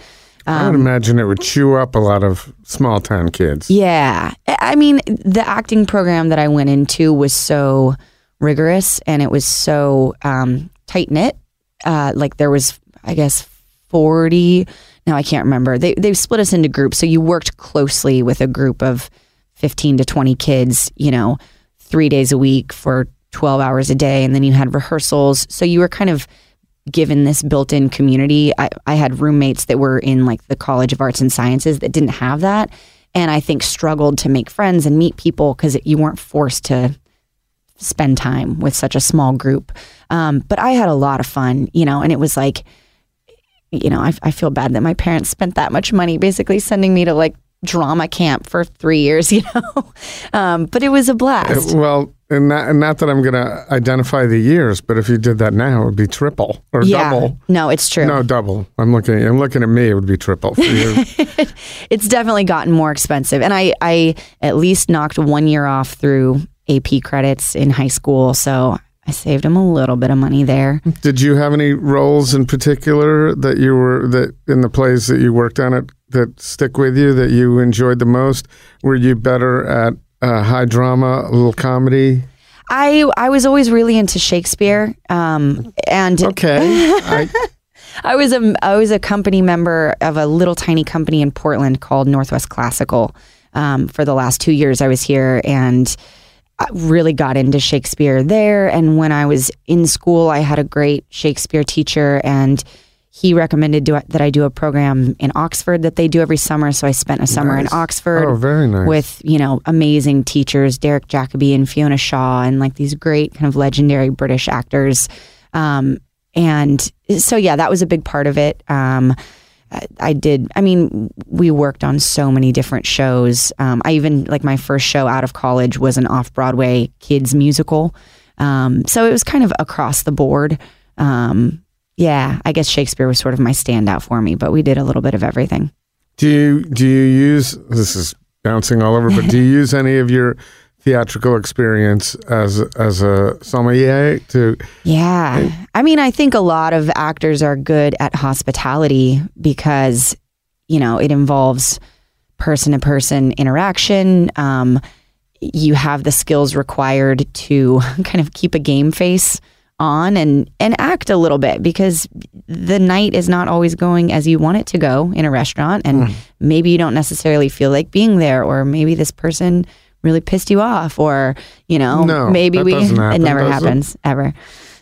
Um, I would um, imagine it would chew up a lot of small town kids. Yeah. I mean, the acting program that I went into was so rigorous and it was so um, tight knit. Uh, like there was, I guess, 40. Now I can't remember. They, they split us into groups. So you worked closely with a group of 15 to 20 kids, you know, three days a week for 12 hours a day. And then you had rehearsals. So you were kind of given this built in community. I, I had roommates that were in like the College of Arts and Sciences that didn't have that. And I think struggled to make friends and meet people because you weren't forced to spend time with such a small group. Um, but I had a lot of fun, you know, and it was like, you know, I, I feel bad that my parents spent that much money basically sending me to like drama camp for three years, you know. Um, but it was a blast. Uh, well, and not, and not that I'm going to identify the years, but if you did that now, it would be triple or yeah. double. No, it's true. No, double. I'm looking. I'm looking at me. It would be triple for you. it's definitely gotten more expensive, and I, I at least knocked one year off through AP credits in high school. So I saved him a little bit of money there. Did you have any roles in particular that you were that in the plays that you worked on it that stick with you that you enjoyed the most? Were you better at uh, high drama, a little comedy? I I was always really into Shakespeare, um, and okay, I, I was a I was a company member of a little tiny company in Portland called Northwest Classical. Um, for the last two years, I was here and. I really got into Shakespeare there. And when I was in school, I had a great Shakespeare teacher, and he recommended do, that I do a program in Oxford that they do every summer. So I spent a summer Nice. in Oxford oh, very nice. with you know amazing teachers Derek Jacobi and Fiona Shaw and like these great kind of legendary British actors um, and so yeah that was a big part of it um, I- I did I mean we worked on so many different shows um, I even like my first show out of college was an off Broadway kids musical um, so it was kind of across the board um, yeah I guess Shakespeare was sort of my standout for me but we did a little bit of everything do you do you use this is bouncing all over, but do you use any of your theatrical experience as as a sommelier to Yeah. I mean, I think a lot of actors are good at hospitality because, you know, it involves person to person interaction. Um, you have the skills required to kind of keep a game face on and and act a little bit because the night is not always going as you want it to go in a restaurant and mm. maybe you don't necessarily feel like being there or maybe this person really pissed you off or you know No, maybe we it never does it? happens ever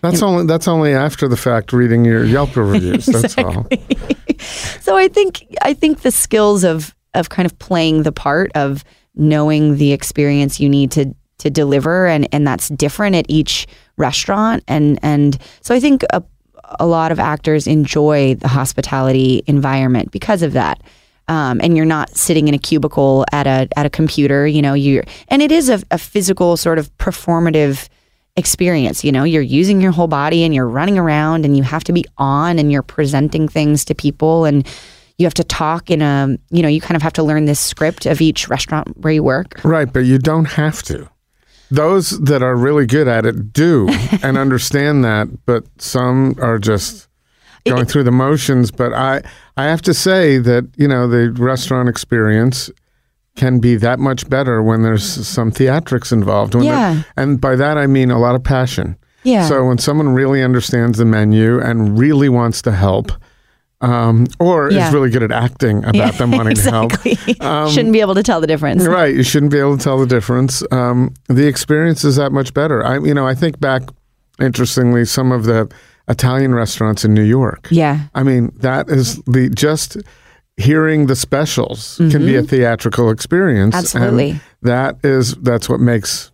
that's only that's only after the fact reading your Yelp reviews. That's all. so I think I think the skills of of kind of playing the part of knowing the experience you need to to deliver and and that's different at each restaurant and and so I think a, a lot of actors enjoy the hospitality environment because of that. Um, and you're not sitting in a cubicle at a at a computer, you know. You and it is a, a physical sort of performative experience. You know, you're using your whole body and you're running around and you have to be on and you're presenting things to people and you have to talk in a, you know, you kind of have to learn this script of each restaurant where you work. Right, but you don't have to. Those that are really good at it do and understand that, but some are just going through the motions. But I, I have to say that you know the restaurant experience can be that much better when there's some theatrics involved. When Yeah. and by that I mean a lot of passion. Yeah. So when someone really understands the menu and really wants to help, um, or Yeah. is really good at acting about them wanting to help, exactly. Shouldn't be able to tell the difference. you're right. You shouldn't be able to tell the difference. Um, the experience is that much better. I, you know, I think back, interestingly, some of the Italian restaurants in New York. Yeah. I mean, that is the just hearing the specials can be a theatrical experience. Mm-hmm. Absolutely. that is that's what makes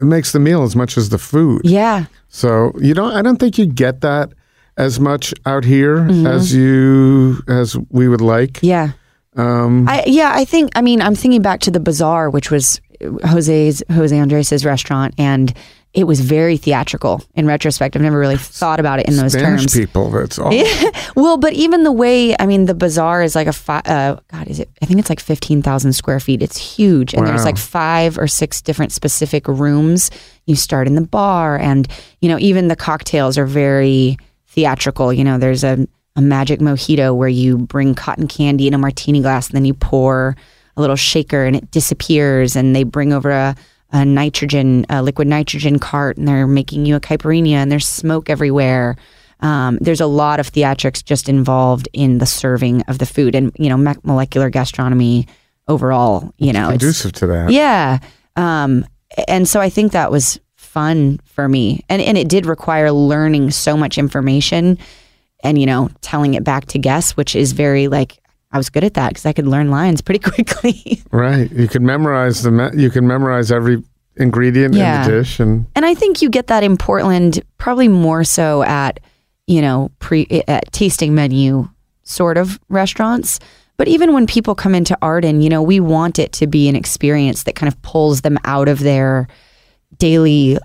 it makes the meal as much as the food. Yeah. So you don't. I don't think you get that as much out here Mm-hmm. as you as we would like. Yeah. Um, I yeah, I think I mean I'm thinking back to the bazaar, which was Jose's Jose Andres's restaurant, and it was very theatrical. In retrospect, I've never really thought about it in those Spanish terms. people. That's all. Well, but even the way I mean, the bazaar is like a fi- uh, God, is it? I think it's like fifteen thousand square feet. It's huge, and there's like five or six different specific rooms. You start in the bar, and you know even the cocktails are very theatrical. You know, there's a a magic mojito where you bring cotton candy in a martini glass, and then you pour a little shaker, and it disappears, and they bring over a a nitrogen, a liquid nitrogen cart, and they're making you a caipirinha, and there's smoke everywhere. Um, there's a lot of theatrics just involved in the serving of the food, and you know, molecular gastronomy overall. You know, it's conducive to that. yeah. Um, and so I think that was fun for me, and and it did require learning so much information, and you know, telling it back to guests, which is very like. I was good at that because I could learn lines pretty quickly. Right. You can memorize the me- you can memorize every ingredient Yeah. in the dish and And I think you get that in Portland probably more so at, you know, pre eh, at tasting menu sort of restaurants. But even when people come into Arden, you know, we want it to be an experience that kind of pulls them out of their daily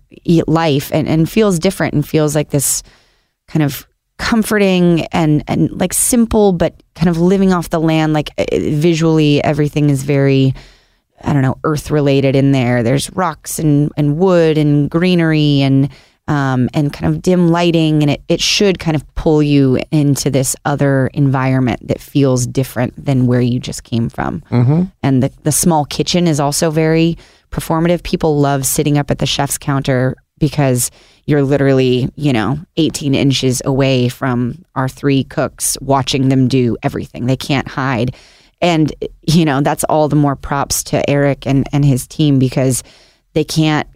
life and, and feels different and feels like this kind of comforting and and like simple but kind of living off the land like uh, visually everything is very I don't know, earth related in there. There's rocks and, and wood and greenery and um, and kind of dim lighting, and it, it should kind of pull you into this other environment that feels different than where you just came from. Mm-hmm. And the, the small kitchen is also very performative. People love sitting up at the chef's counter because you're literally, you know, 18 inches away from our three cooks watching them do everything. They can't hide. And, you know, that's all the more props to Eric and, and his team because they can't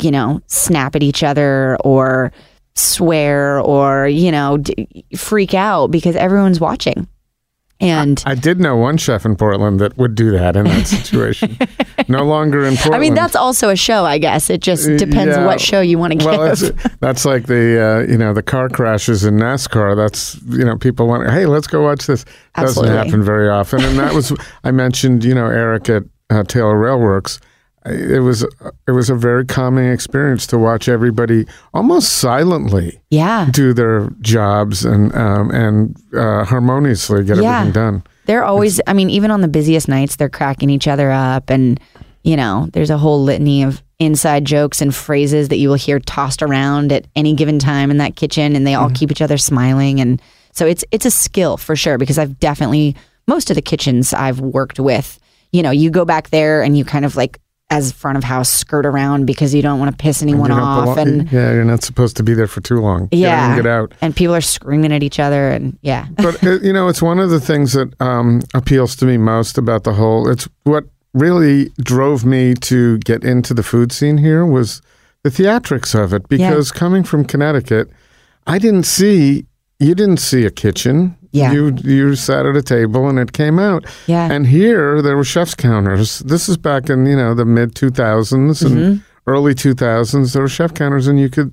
you know, snap at each other or swear or, you know, d- freak out because everyone's watching. And I, I, did know one chef in Portland that would do that in that situation. no longer in Portland. I mean, that's also a show, I guess. It just depends yeah. what show you want to give. Well, that's, that's like the uh, you know the car crashes in NASCAR. That's you know people want hey let's go watch this. Absolutely. Doesn't happen very often. And that was I mentioned you know Eric at uh, Taylor Railworks it was it was a very calming experience to watch everybody almost silently yeah. do their jobs and um, and uh, harmoniously get yeah. everything done. They're always, it's, I mean, even on the busiest nights, they're cracking each other up, and you know, there's a whole litany of inside jokes and phrases that you will hear tossed around at any given time in that kitchen, and they all mm-hmm. keep each other smiling, and so it's it's a skill for sure because I've definitely most of the kitchens I've worked with you know, you go back there and you kind of like as front of house skirt around because you don't want to piss anyone off and yeah you're not supposed to be there for too long. Yeah. get, get out. And people are screaming at each other and yeah. But it, you know it's one of the things that um, appeals to me most about the whole it's what really drove me to get into the food scene here was the theatrics of it. Because yeah. coming from connecticut i didn't see you didn't see a kitchen yeah. You you sat at a table and it came out. Yeah. And here there were chef's counters. This is back in, you know, the mid 2000s and mm-hmm. early 2000s. There were chef counters and you could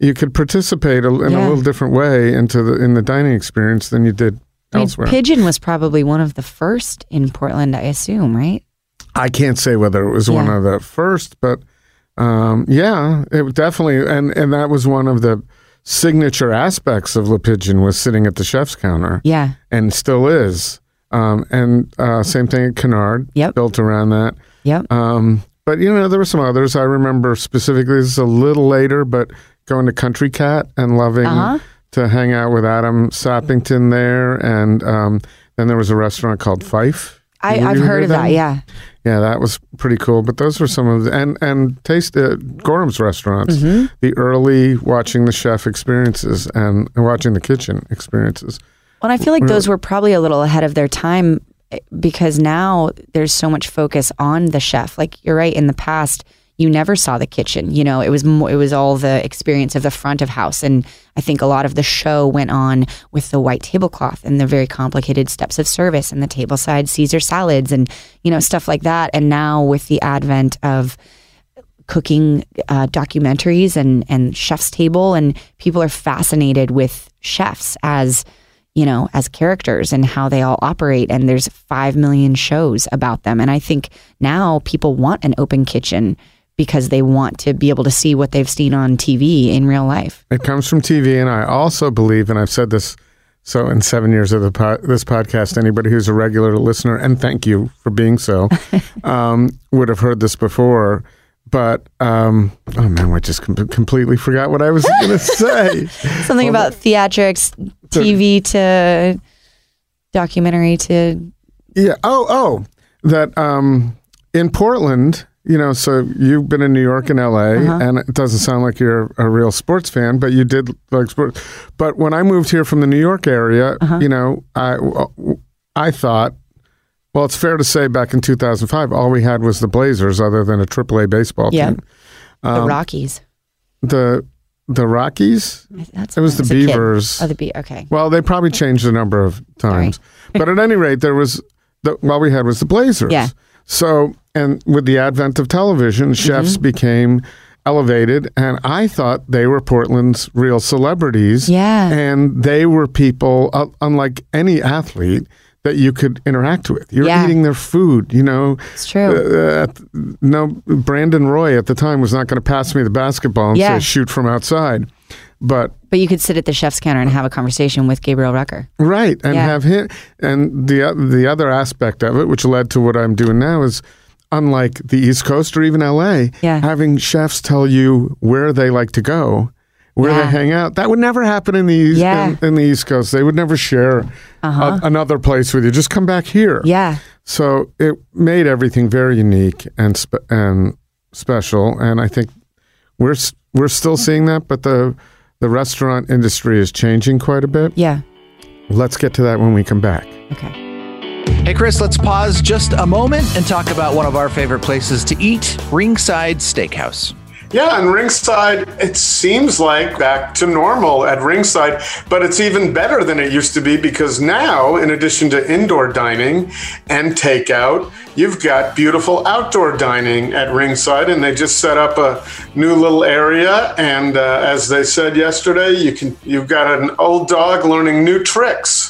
you could participate in yeah. a little different way into the in the dining experience than you did I mean, elsewhere. Pigeon was probably one of the first in Portland, I assume, right? I can't say whether it was yeah. one of the first, but um, yeah, it definitely and and that was one of the signature aspects of Le Pigeon was sitting at the chef's counter. Yeah. And still is. Um, and uh, same thing at Canard. Yep. Built around that. Yep. Um, but, you know, there were some others. I remember specifically, this is a little later, but going to Country Cat and loving uh-huh. to hang out with Adam Sappington there. And um, then there was a restaurant called Fife. I, have heard of that? that, yeah. Yeah, that was pretty cool. But those were some of the and and taste uh, Gorham's restaurants, mm-hmm. the early watching the chef experiences and watching the kitchen experiences. Well, I feel like those were probably a little ahead of their time eh, because now there's so much focus on the chef. Like you're right, in the past you never saw the kitchen. You know, it was it was all the experience of the front of house, and I think a lot of the show went on with the white tablecloth and the very complicated steps of service and the tableside Caesar salads and you know stuff like that. And now with the advent of cooking uh, documentaries and and chef's table, and people are fascinated with chefs as you know, as characters and how they all operate. And there's five million shows about them. And I think now people want an open kitchen because they want to be able to see what they've seen on TV in real life. It comes from TV, and I also believe, and I've said this so in seven years of the po- this podcast, anybody who's a regular listener, and thank you for being so, um, would have heard this before. But um, oh man, I just com- completely forgot what I was going to say. Something well, about theatrics, TV to documentary to yeah. Oh oh, that um, in Portland you know, so you've been in New York and LA, uh-huh. and it doesn't sound like you're a real sports fan, but you did like sports. But when I moved here from the New York area, uh-huh. you know, I I thought, well, it's fair to say back in 2005, all we had was the Blazers, other than a AAA baseball yeah. team. Um, the Rockies. The the Rockies. That's it was the Beavers. Oh, the Be. Okay. Well, they probably changed a number of times, but at any rate, there was the all we had was the Blazers. Yeah. So and with the advent of television, chefs mm-hmm. became elevated and I thought they were Portland's real celebrities. Yeah. And they were people uh, unlike any athlete that you could interact with. You're yeah. eating their food, you know. It's true. Uh, uh, no, Brandon Roy at the time was not going to pass me the basketball and yeah. say shoot from outside. But but you could sit at the chef's counter and have a conversation with Gabriel Rucker, right? And yeah. have him. And the the other aspect of it, which led to what I'm doing now, is unlike the East Coast or even LA, Yeah. having chefs tell you where they like to go, where Yeah. they hang out. That would never happen in the East, Yeah. Uh-huh. in, in the East Coast. They would never share a- another place with you. Just come back here. Yeah. So it made everything very unique and spe- and special. And I think we're we're still seeing that, but the the restaurant industry is changing quite a bit. Yeah. Let's get to that when we come back. Okay. Hey, Chris, let's pause just a moment and talk about one of our favorite places to eat Ringside Steakhouse. Yeah, and Ringside, it seems like back to normal at Ringside, but it's even better than it used to be because now, in addition to indoor dining and takeout, you've got beautiful outdoor dining at Ringside, and they just set up a new little area. And uh, as they said yesterday, you can you've got an old dog learning new tricks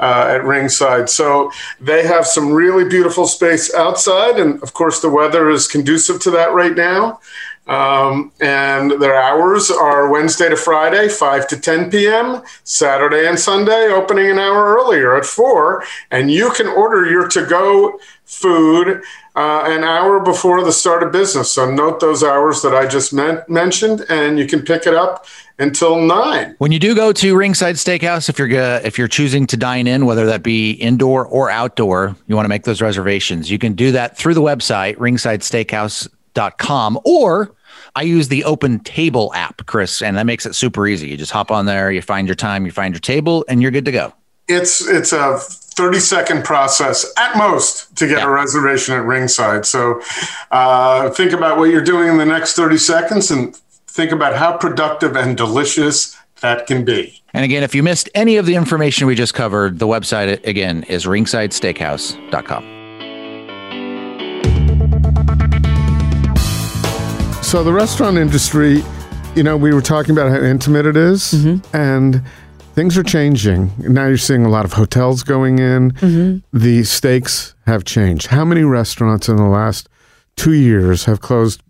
uh, at Ringside. So they have some really beautiful space outside, and of course, the weather is conducive to that right now. Um, and their hours are Wednesday to Friday, 5 to 10 p.m., Saturday and Sunday, opening an hour earlier at 4. And you can order your to go food uh, an hour before the start of business. So note those hours that I just men- mentioned, and you can pick it up until 9. When you do go to Ringside Steakhouse, if you're go- if you're choosing to dine in, whether that be indoor or outdoor, you want to make those reservations. You can do that through the website ringsidesteakhouse.com or I use the Open Table app, Chris, and that makes it super easy. You just hop on there, you find your time, you find your table, and you're good to go. It's it's a 30 second process at most to get Yeah. a reservation at Ringside. So uh, think about what you're doing in the next 30 seconds and think about how productive and delicious that can be. And again, if you missed any of the information we just covered, the website again is ringsidesteakhouse.com. So the restaurant industry, you know, we were talking about how intimate it is, and things are changing. Now you're seeing a lot of hotels going in. The stakes have changed. How many restaurants in the last two years have closed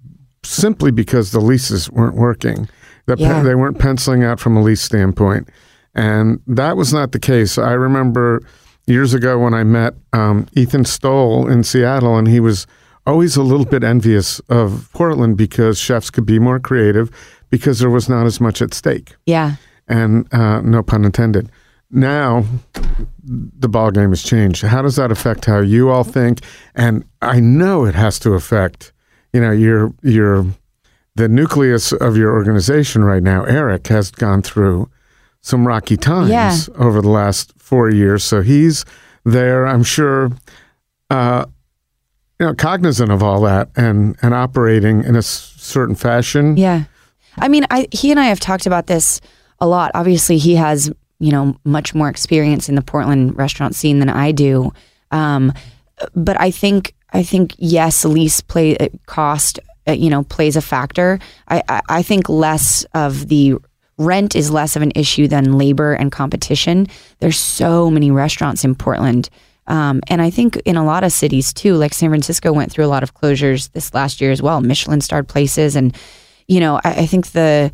simply because the leases weren't working? The pe- Yeah. they weren't penciling out from a lease standpoint. And that was not the case. I remember years ago when I met um, Ethan Stowell in Seattle, and he was always a little bit envious of Portland because chefs could be more creative because there was not as much at stake. Yeah. And uh, no pun intended. Now the ball game has changed. How does that affect how you all think? And I know it has to affect, you know, your your the nucleus of your organization right now. Eric has gone through some rocky times Yeah. over the last four years, so he's there. I'm sure, uh, you know, cognizant of all that and and operating in a s- certain fashion. Yeah. I mean, I he and I have talked about this a lot. Obviously, he has, you know, much more experience in the Portland restaurant scene than I do. Um, but I think I think yes, lease play uh, cost, uh, you know, plays a factor. I, I I think less of the rent is less of an issue than labor and competition. There's so many restaurants in Portland. Um, and I think in a lot of cities too, like San Francisco went through a lot of closures this last year as well, Michelin starred places. And, you know, I, I think the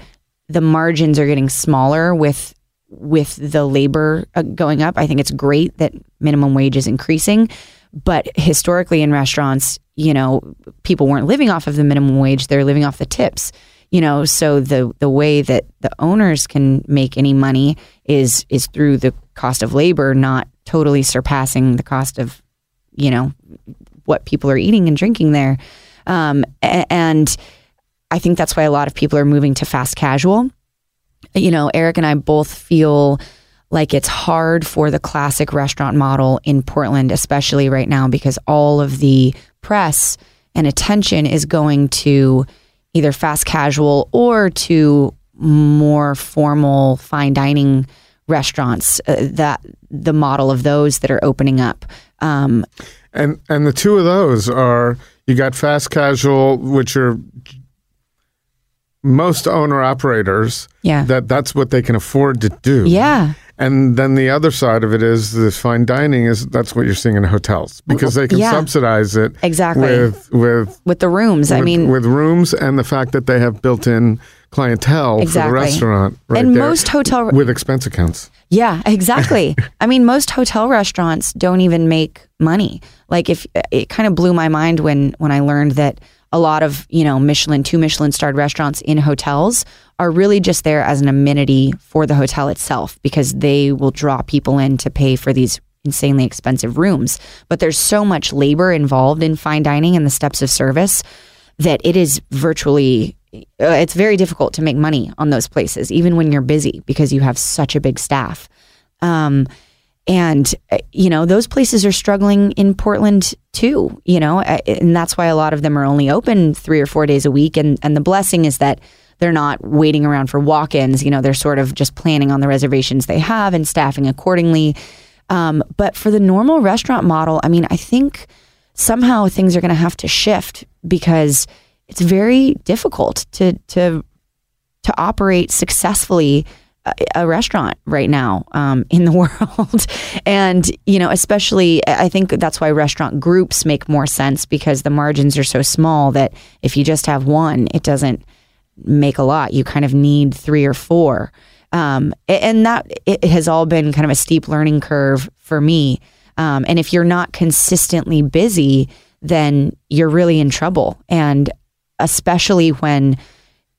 the margins are getting smaller with with the labor uh, going up. I think it's great that minimum wage is increasing, but historically in restaurants, you know, people weren't living off of the minimum wage; they're living off the tips. You know, so the the way that the owners can make any money is is through the cost of labor, not totally surpassing the cost of, you know, what people are eating and drinking there. Um, and I think that's why a lot of people are moving to fast casual. You know, Eric and I both feel like it's hard for the classic restaurant model in Portland, especially right now, because all of the press and attention is going to either fast casual or to more formal fine dining restaurants. Uh, that the model of those that are opening up. Um, And and the two of those are you got fast casual, which are most owner operators Yeah. that that's what they can afford to do. yeah. And then the other side of it is the fine dining is that's what you're seeing in hotels because they can Yeah. subsidize it Exactly. with with With the rooms, I mean, with rooms and the fact that they have built-in clientele Exactly. for the restaurant. Right And there most hotel- with expense accounts. Yeah, exactly. I mean, most hotel restaurants don't even make money. Like if it kind of blew my mind when when I learned that a lot of, you know, Michelin, two Michelin starred restaurants in hotels are really just there as an amenity for the hotel itself because they will draw people in to pay for these insanely expensive rooms. But there's so much labor involved in fine dining and the steps of service that it is virtually uh, it's very difficult to make money on those places even when you're busy because you have such a big staff um, and uh, you know those places are struggling in portland too you know uh, and that's why a lot of them are only open three or four days a week. And and the blessing is that they're not waiting around for walk-ins. You know they're sort of just planning on the reservations they have and staffing accordingly. Um, but for the normal restaurant model i mean i think somehow things are going to have to shift because it's very difficult to to to operate successfully a, restaurant right now um, in the world, and you know, especially I think that's why restaurant groups make more sense because the margins are so small that if you just have one, it doesn't make a lot. You kind of need three or four, um, and that it has all been kind of a steep learning curve for me. Um, and if you're not consistently busy, then you're really in trouble. And especially when,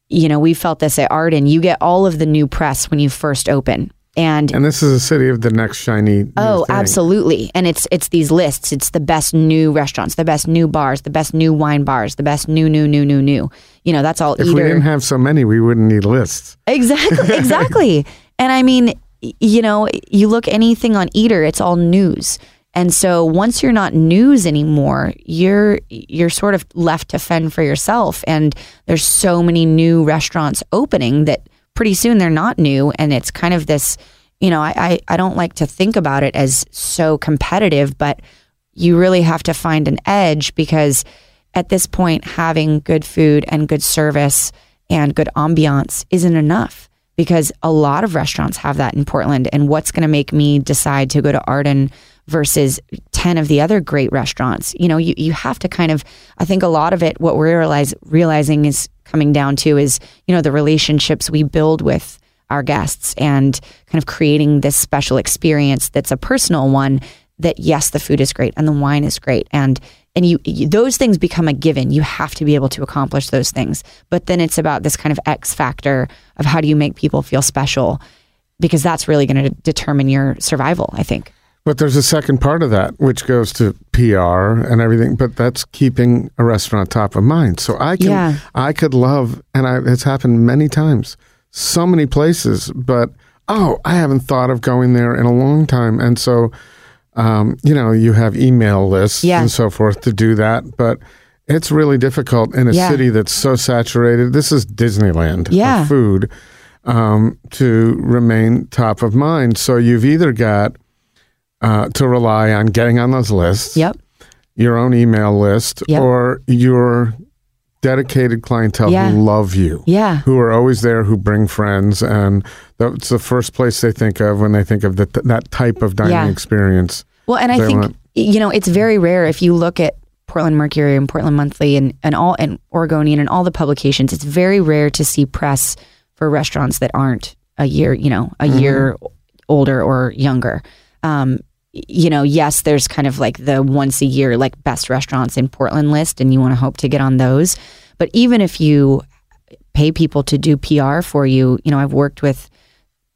you know, we felt this at Arden, you get all of the new press when you first open. And, And this is a city of the next shiny. oh, thing. absolutely. And it's it's these lists. It's the best new restaurants, the best new bars, the best new wine bars, the best new new new new new. You know, that's all If we didn't have so many, we wouldn't need lists. Exactly, exactly. and I mean, you know, you look anything on Eater, it's all news. And so once you're not news anymore, you're you're sort of left to fend for yourself. And there's so many new restaurants opening that pretty soon they're not new, and it's kind of this. You know, I, I, I don't like to think about it as so competitive, but you really have to find an edge because at this point, having good food and good service and good ambiance isn't enough because a lot of restaurants have that in Portland. And what's going to make me decide to go to Arden versus 10 of the other great restaurants? You know, you, you have to kind of, I think a lot of it, what we're realize, realizing is coming down to is, you know, the relationships we build with our guests and kind of creating this special experience that's a personal one that yes the food is great and the wine is great. And and you, you those things become a given. You have to be able to accomplish those things. But then it's about this kind of x factor of how do you make people feel special? Because that's really going to determine your survival i think But there's a second part of that, which goes to PR and everything. But that's keeping a restaurant top of mind. So I can, Yeah. I could love, and I, it's happened many times, so many places. But oh, I haven't thought of going there in a long time, and so, um, you know, you have email lists Yeah. and so forth to do that, but. It's really difficult in a Yeah. city that's so saturated. This is Disneyland Yeah. food um, to remain top of mind. So you've either got uh, to rely on getting on those lists, yep your own email list, Yep. or your dedicated clientele Yeah. who love you, yeah who are always there, who bring friends, and that's the first place they think of when they think of the, that type of dining Yeah. experience. Well, and I think want- you know it's very rare if you look at Portland Mercury and Portland Monthly and and all and Oregonian and all the publications. It's very rare to see press for restaurants that aren't a year, you know, a year older or younger. Um, you know, yes, there's kind of like the once a year like best restaurants in Portland list, and you want to hope to get on those. But even if you pay people to do PR for you, you know, I've worked with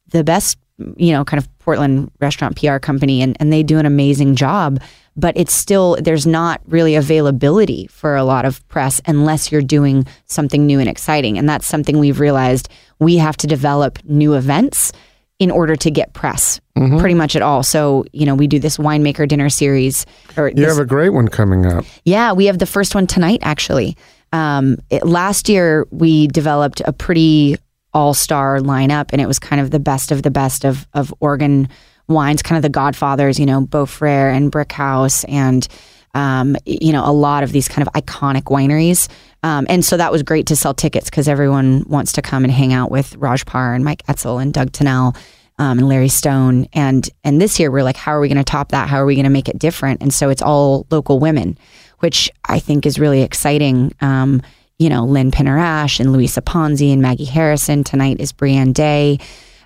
the best, you know, kind of Portland restaurant PR company and, and they do an amazing job. But it's still, there's not really availability for a lot of press unless you're doing something new and exciting. And that's something we've realized we have to develop new events in order to get press pretty much at all. So, you know, we do this winemaker dinner series or You this- have a great one coming up. yeah, we have the first one tonight, actually. Um, it, last year, we developed a pretty all star lineup, and it was kind of the best of the best of, of Oregon wines, kind of the godfathers, you know, Beaux Frères and Brickhouse, and, um, you know, a lot of these kind of iconic wineries. Um, and so that was great to sell tickets because everyone wants to come and hang out with Raj Parr and Mike Etzel and Doug Tunnell um, and Larry Stone. And and this year we're like, how are we going to top that? How are we going to make it different? And so it's all local women, which I think is really exciting. Um, you know, Lynn Penner-Ash and Luisa Ponzi and Maggie Harrison. Tonight is Brianne Day.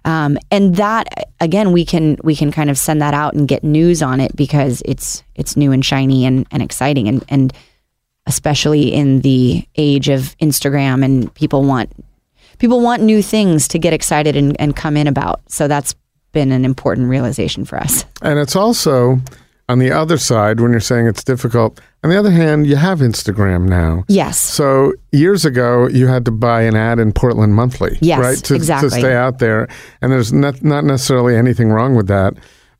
Um, and that again, we can we can kind of send that out and get news on it because it's it's new and shiny and, and exciting and and especially in the age of Instagram and people want people want new things to get excited and, and come in about. So that's been an important realization for us. And it's also on the other side when you're saying it's difficult. On the other hand, you have Instagram now. Yes. So years ago, you had to buy an ad in Portland Monthly, yes, right? To, exactly. to stay out there. And there's not, not necessarily anything wrong with that.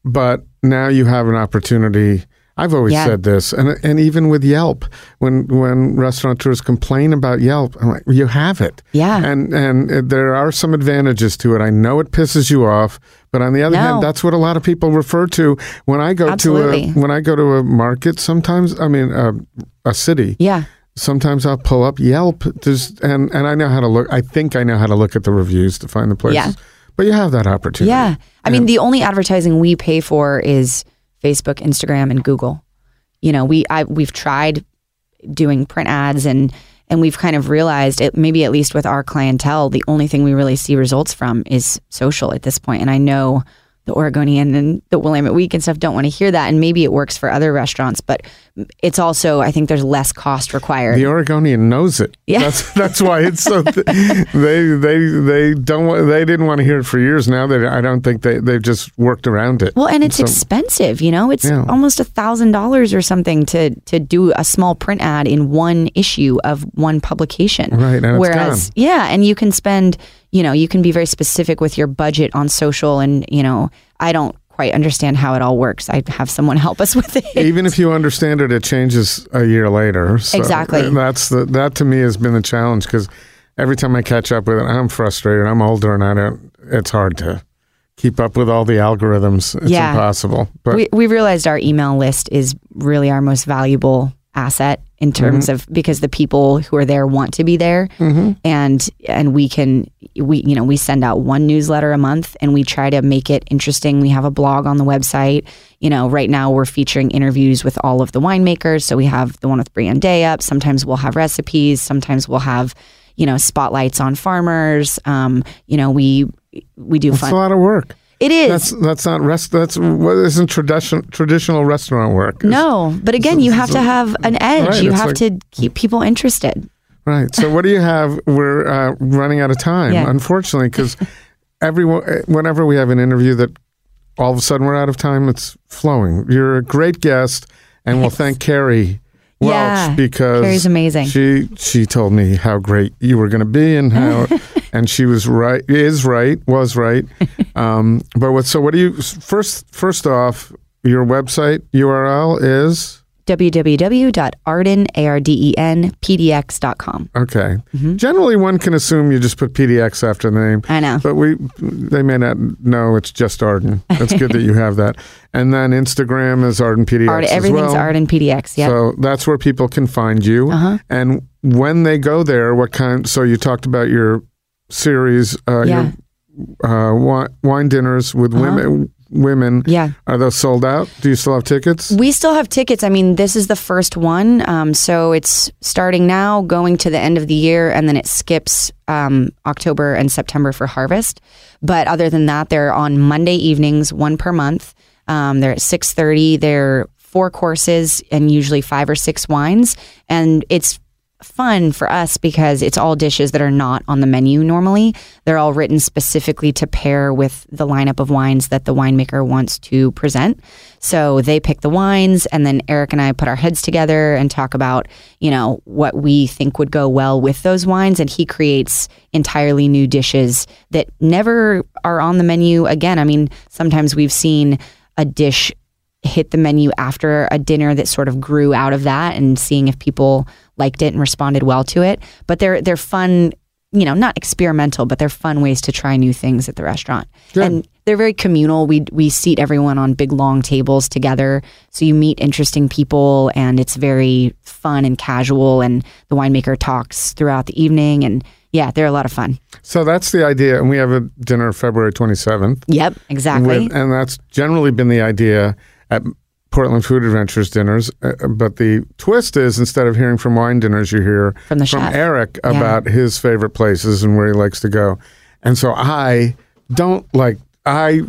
But now you have an opportunity I've always yeah. said this, and and even with Yelp, when when restaurateurs complain about Yelp, I'm like, you have it, yeah, and and there are some advantages to it. I know it pisses you off, but on the other no. hand, that's what a lot of people refer to when I go Absolutely. to a when I go to a market. Sometimes, I mean, uh, a city, yeah. Sometimes I'll pull up Yelp, just and and I know how to look. I think I know how to look at the reviews to find the places. Yeah. But you have that opportunity. Yeah, I mean, the only advertising we pay for is Facebook, Instagram, and Google. You know, we I we've tried doing print ads and and we've kind of realized it maybe at least with our clientele, the only thing we really see results from is social at this point. And I know the Oregonian and the Willamette Week and stuff don't want to hear that. And maybe it works for other restaurants, but it's also I think there's less cost required. The Oregonian knows it. Yeah, that's that's why it's so. Th- they they they don't they didn't want to hear it for years. Now that I don't think they they've just worked around it. Well, and it's so, expensive. You know, it's yeah. almost a thousand dollars or something to to do a small print ad in one issue of one publication. Right. Whereas, yeah, and you can spend you know, you can be very specific with your budget on social and, you know, I don't quite understand how it all works. I'd have someone help us with it. Even if you understand it, it changes a year later. So exactly. That's the that to me has been the challenge because every time I catch up with it, I'm frustrated. I'm older and I don't. It's hard to keep up with all the algorithms. It's yeah. impossible. But we we realized our email list is really our most valuable asset in terms mm-hmm. of because the people who are there want to be there. Mm-hmm. and and we can we you know we send out one newsletter a month and we try to make it interesting. We have a blog on the website. You know right now we're featuring interviews with all of the winemakers. So we have the one with Brianne Day up. Sometimes we'll have recipes. Sometimes we'll have you know spotlights on farmers. Um, you know we we do That's fun a lot of work it is. That's that's not rest. That's what isn't traditional traditional restaurant work. It's, no, but again, you have to have an edge. Right, you have like, to keep people interested. Right. So what do you have? We're uh, running out of time, Yeah. unfortunately, because everyone. Whenever we have an interview that all of a sudden we're out of time, it's flowing. You're a great guest, and we'll thank Carrie Welch Yeah, because Carrie's amazing. She she told me how great you were going to be and how, and she was right, is right, was right. Um, but what? So what do you first? First off, your website URL is www.arden, A-R-D-E-N, okay. Generally, one can assume you just put PDX after the name. I know. But we, they may not know it's just Arden. That's good that you have that. And then Instagram is Arden PDX. Ard- everything's well. Arden PDX. Yeah. So that's where people can find you. Uh-huh. And when they go there, what kind? So you talked about your series, uh, Yeah. your uh, wine, wine dinners with women. Women, Yeah. Are those sold out? Do you still have tickets? We still have tickets. I mean, this is the first one. Um, so it's starting now, going to the end of the year, and then it skips um, October and September for harvest. But other than that, they're on Monday evenings, one per month. Um, they're at 6.30. They're four courses and usually five or six wines. And it's fun for us because it's all dishes that are not on the menu normally. They're all written specifically to pair with the lineup of wines that the winemaker wants to present. So they pick the wines and then Eric and I put our heads together and talk about, you know, what we think would go well with those wines and he creates entirely new dishes that never are on the menu again. I mean, sometimes we've seen a dish hit the menu after a dinner that sort of grew out of that and seeing if people liked it and responded well to it. But they're they're fun, you know, not experimental, but they're fun ways to try new things at the restaurant. Good. And they're very communal. We we seat everyone on big long tables together, so you meet interesting people, and it's very fun and casual. And the winemaker talks throughout the evening, and yeah, they're a lot of fun. So that's the idea, and we have a dinner February twenty seventh. Yep, exactly. With, and that's generally been the idea at Portland Food Adventures dinners. Uh, but the twist is instead of hearing from wine dinners, you hear From the from chef. Eric Yeah. about his favorite places and where he likes to go. And so I don't like, I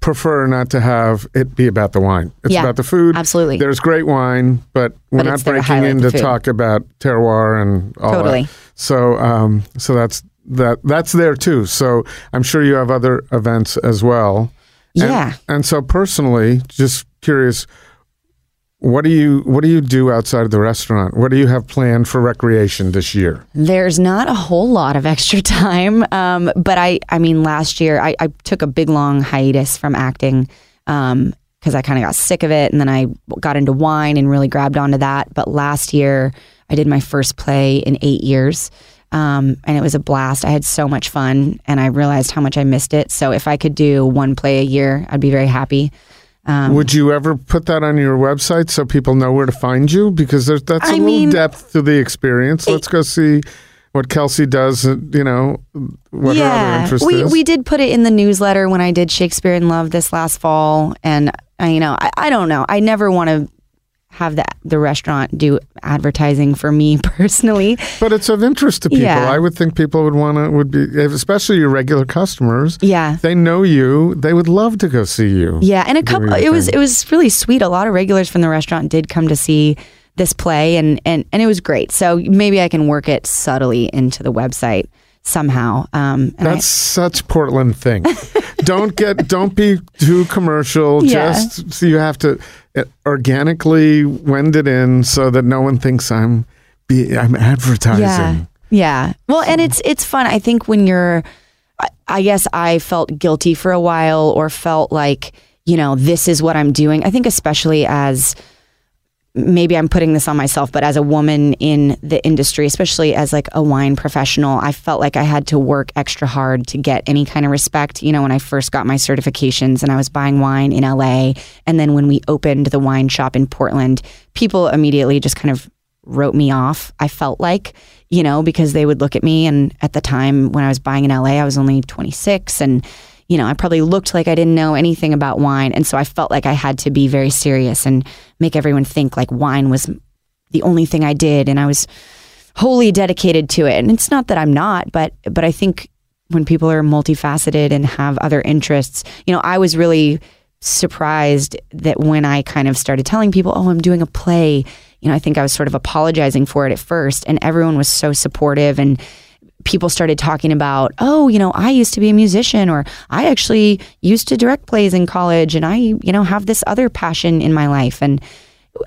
prefer not to have it be about the wine. It's Yeah, about the food. absolutely. There's great wine, but we're But not it's there to breaking in to talk about terroir and all Totally. that. So, um, so that's that. That's there too. So I'm sure you have other events as well. And- Yeah. And, so personally, just curious, what do you what do you do outside of the restaurant? What do you have planned for recreation this year? There's not a whole lot of extra time, um, but I, I mean, last year I, I took a big long hiatus from acting because I kind of got sick of it, and then I got into wine and really grabbed onto that. But last year I did my first play in eight years, um, and it was a blast. I had so much fun, and I realized how much I missed it. So if I could do one play a year, I'd be very happy. Um, Would you ever put that on your website so people know where to find you? Because there's that's a I little mean- depth to the experience. Let's go see what Kelsey does. uh, You know, what her other interest we is. we did put it in the newsletter when I did Shakespeare in Love this last fall, and I, you know, I, I don't know. I never want to have the the restaurant do advertising for me personally. But it's of interest to people. Yeah. I would think people would want to, would be, especially your regular customers. Yeah. They know you. They would love to go see you. Yeah, and a couple. It was it was really sweet. A lot of regulars from the restaurant did come to see this play, and and and it was great. So maybe I can work it subtly into the website somehow. Um, and I- That's such Portland thing. don't get, don't be too commercial. Yeah. Just so you have to uh, organically wend it in so that no one thinks I'm, be, I'm advertising. Yeah. Yeah. Well, and it's it's fun. I think when you're I guess I felt guilty for a while or felt like, you know, this is what I'm doing. I think especially as maybe I'm putting this on myself, but as a woman in the industry, especially as like a wine professional, I felt like I had to work extra hard to get any kind of respect. You know, when I first got my certifications and I was buying wine in LA, and then when we opened the wine shop in Portland, people immediately just kind of wrote me off. I felt like, you know, because they would look at me and at the time when I was buying in LA, I was only 26 and you know, I probably looked like I didn't know anything about wine. And so I felt like I had to be very serious and make everyone think like wine was the only thing I did. And I was wholly dedicated to it. And it's not that I'm not, but, but I think when people are multifaceted and have other interests, you know, I was really surprised that when I kind of started telling people, oh, I'm doing a play, you know, I think I was sort of apologizing for it at first. And everyone was so supportive and, people started talking about, oh, you know, I used to be a musician or I actually used to direct plays in college and I, you know, have this other passion in my life. And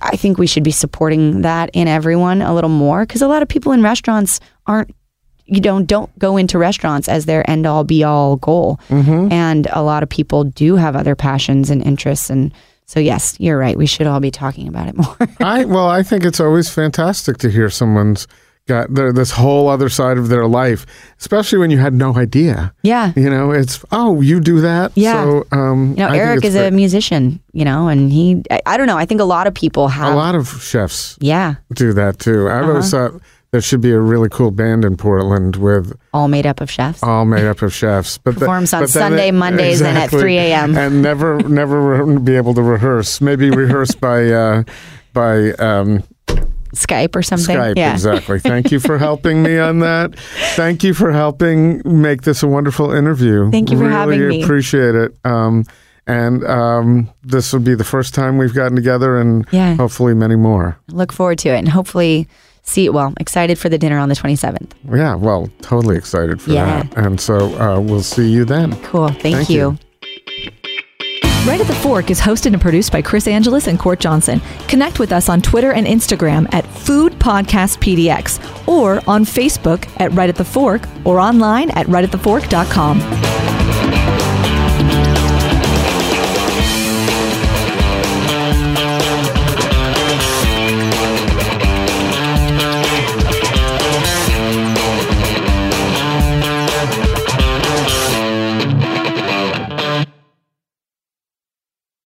I think we should be supporting that in everyone a little more because a lot of people in restaurants aren't, you don't, don't go into restaurants as their end all be all goal. Mm-hmm. And a lot of people do have other passions and interests. And so, yes, you're right. We should all be talking about it more. I well, I think it's always fantastic to hear someone's got their, this whole other side of their life, especially when you had no idea. yeah. You know, it's oh, you do that. Yeah. So, um, You know, I Eric is a musician, you know, and he, I, I don't know. I think a lot of people have. a lot of chefs Yeah, do that too. I've always Uh-huh. thought there should be a really cool band in Portland with all made up of chefs. all made up of chefs. But the- Performs on but Sunday, Mondays, and at 3 a.m.. and never never re- be able to rehearse. Maybe rehearse by uh, by um, Skype or something. Skype. yeah. Exactly. Thank you for helping me on that. Thank you for helping make this a wonderful interview. Thank you for really having me. Appreciate it. Um, and um, this will be the first time we've gotten together, and Yeah. hopefully many more. Look forward to it and hopefully see you. Well, excited for the dinner on the 27th. Yeah, well, totally excited for Yeah. that. And so uh, we'll see you then. Cool. Thank, Thank you. you. Right at the Fork is hosted and produced by Chris Angelus and Court Johnson. Connect with us on Twitter and Instagram at Food Podcast PDX or on Facebook at Right at the Fork or online at rightatthefork.com.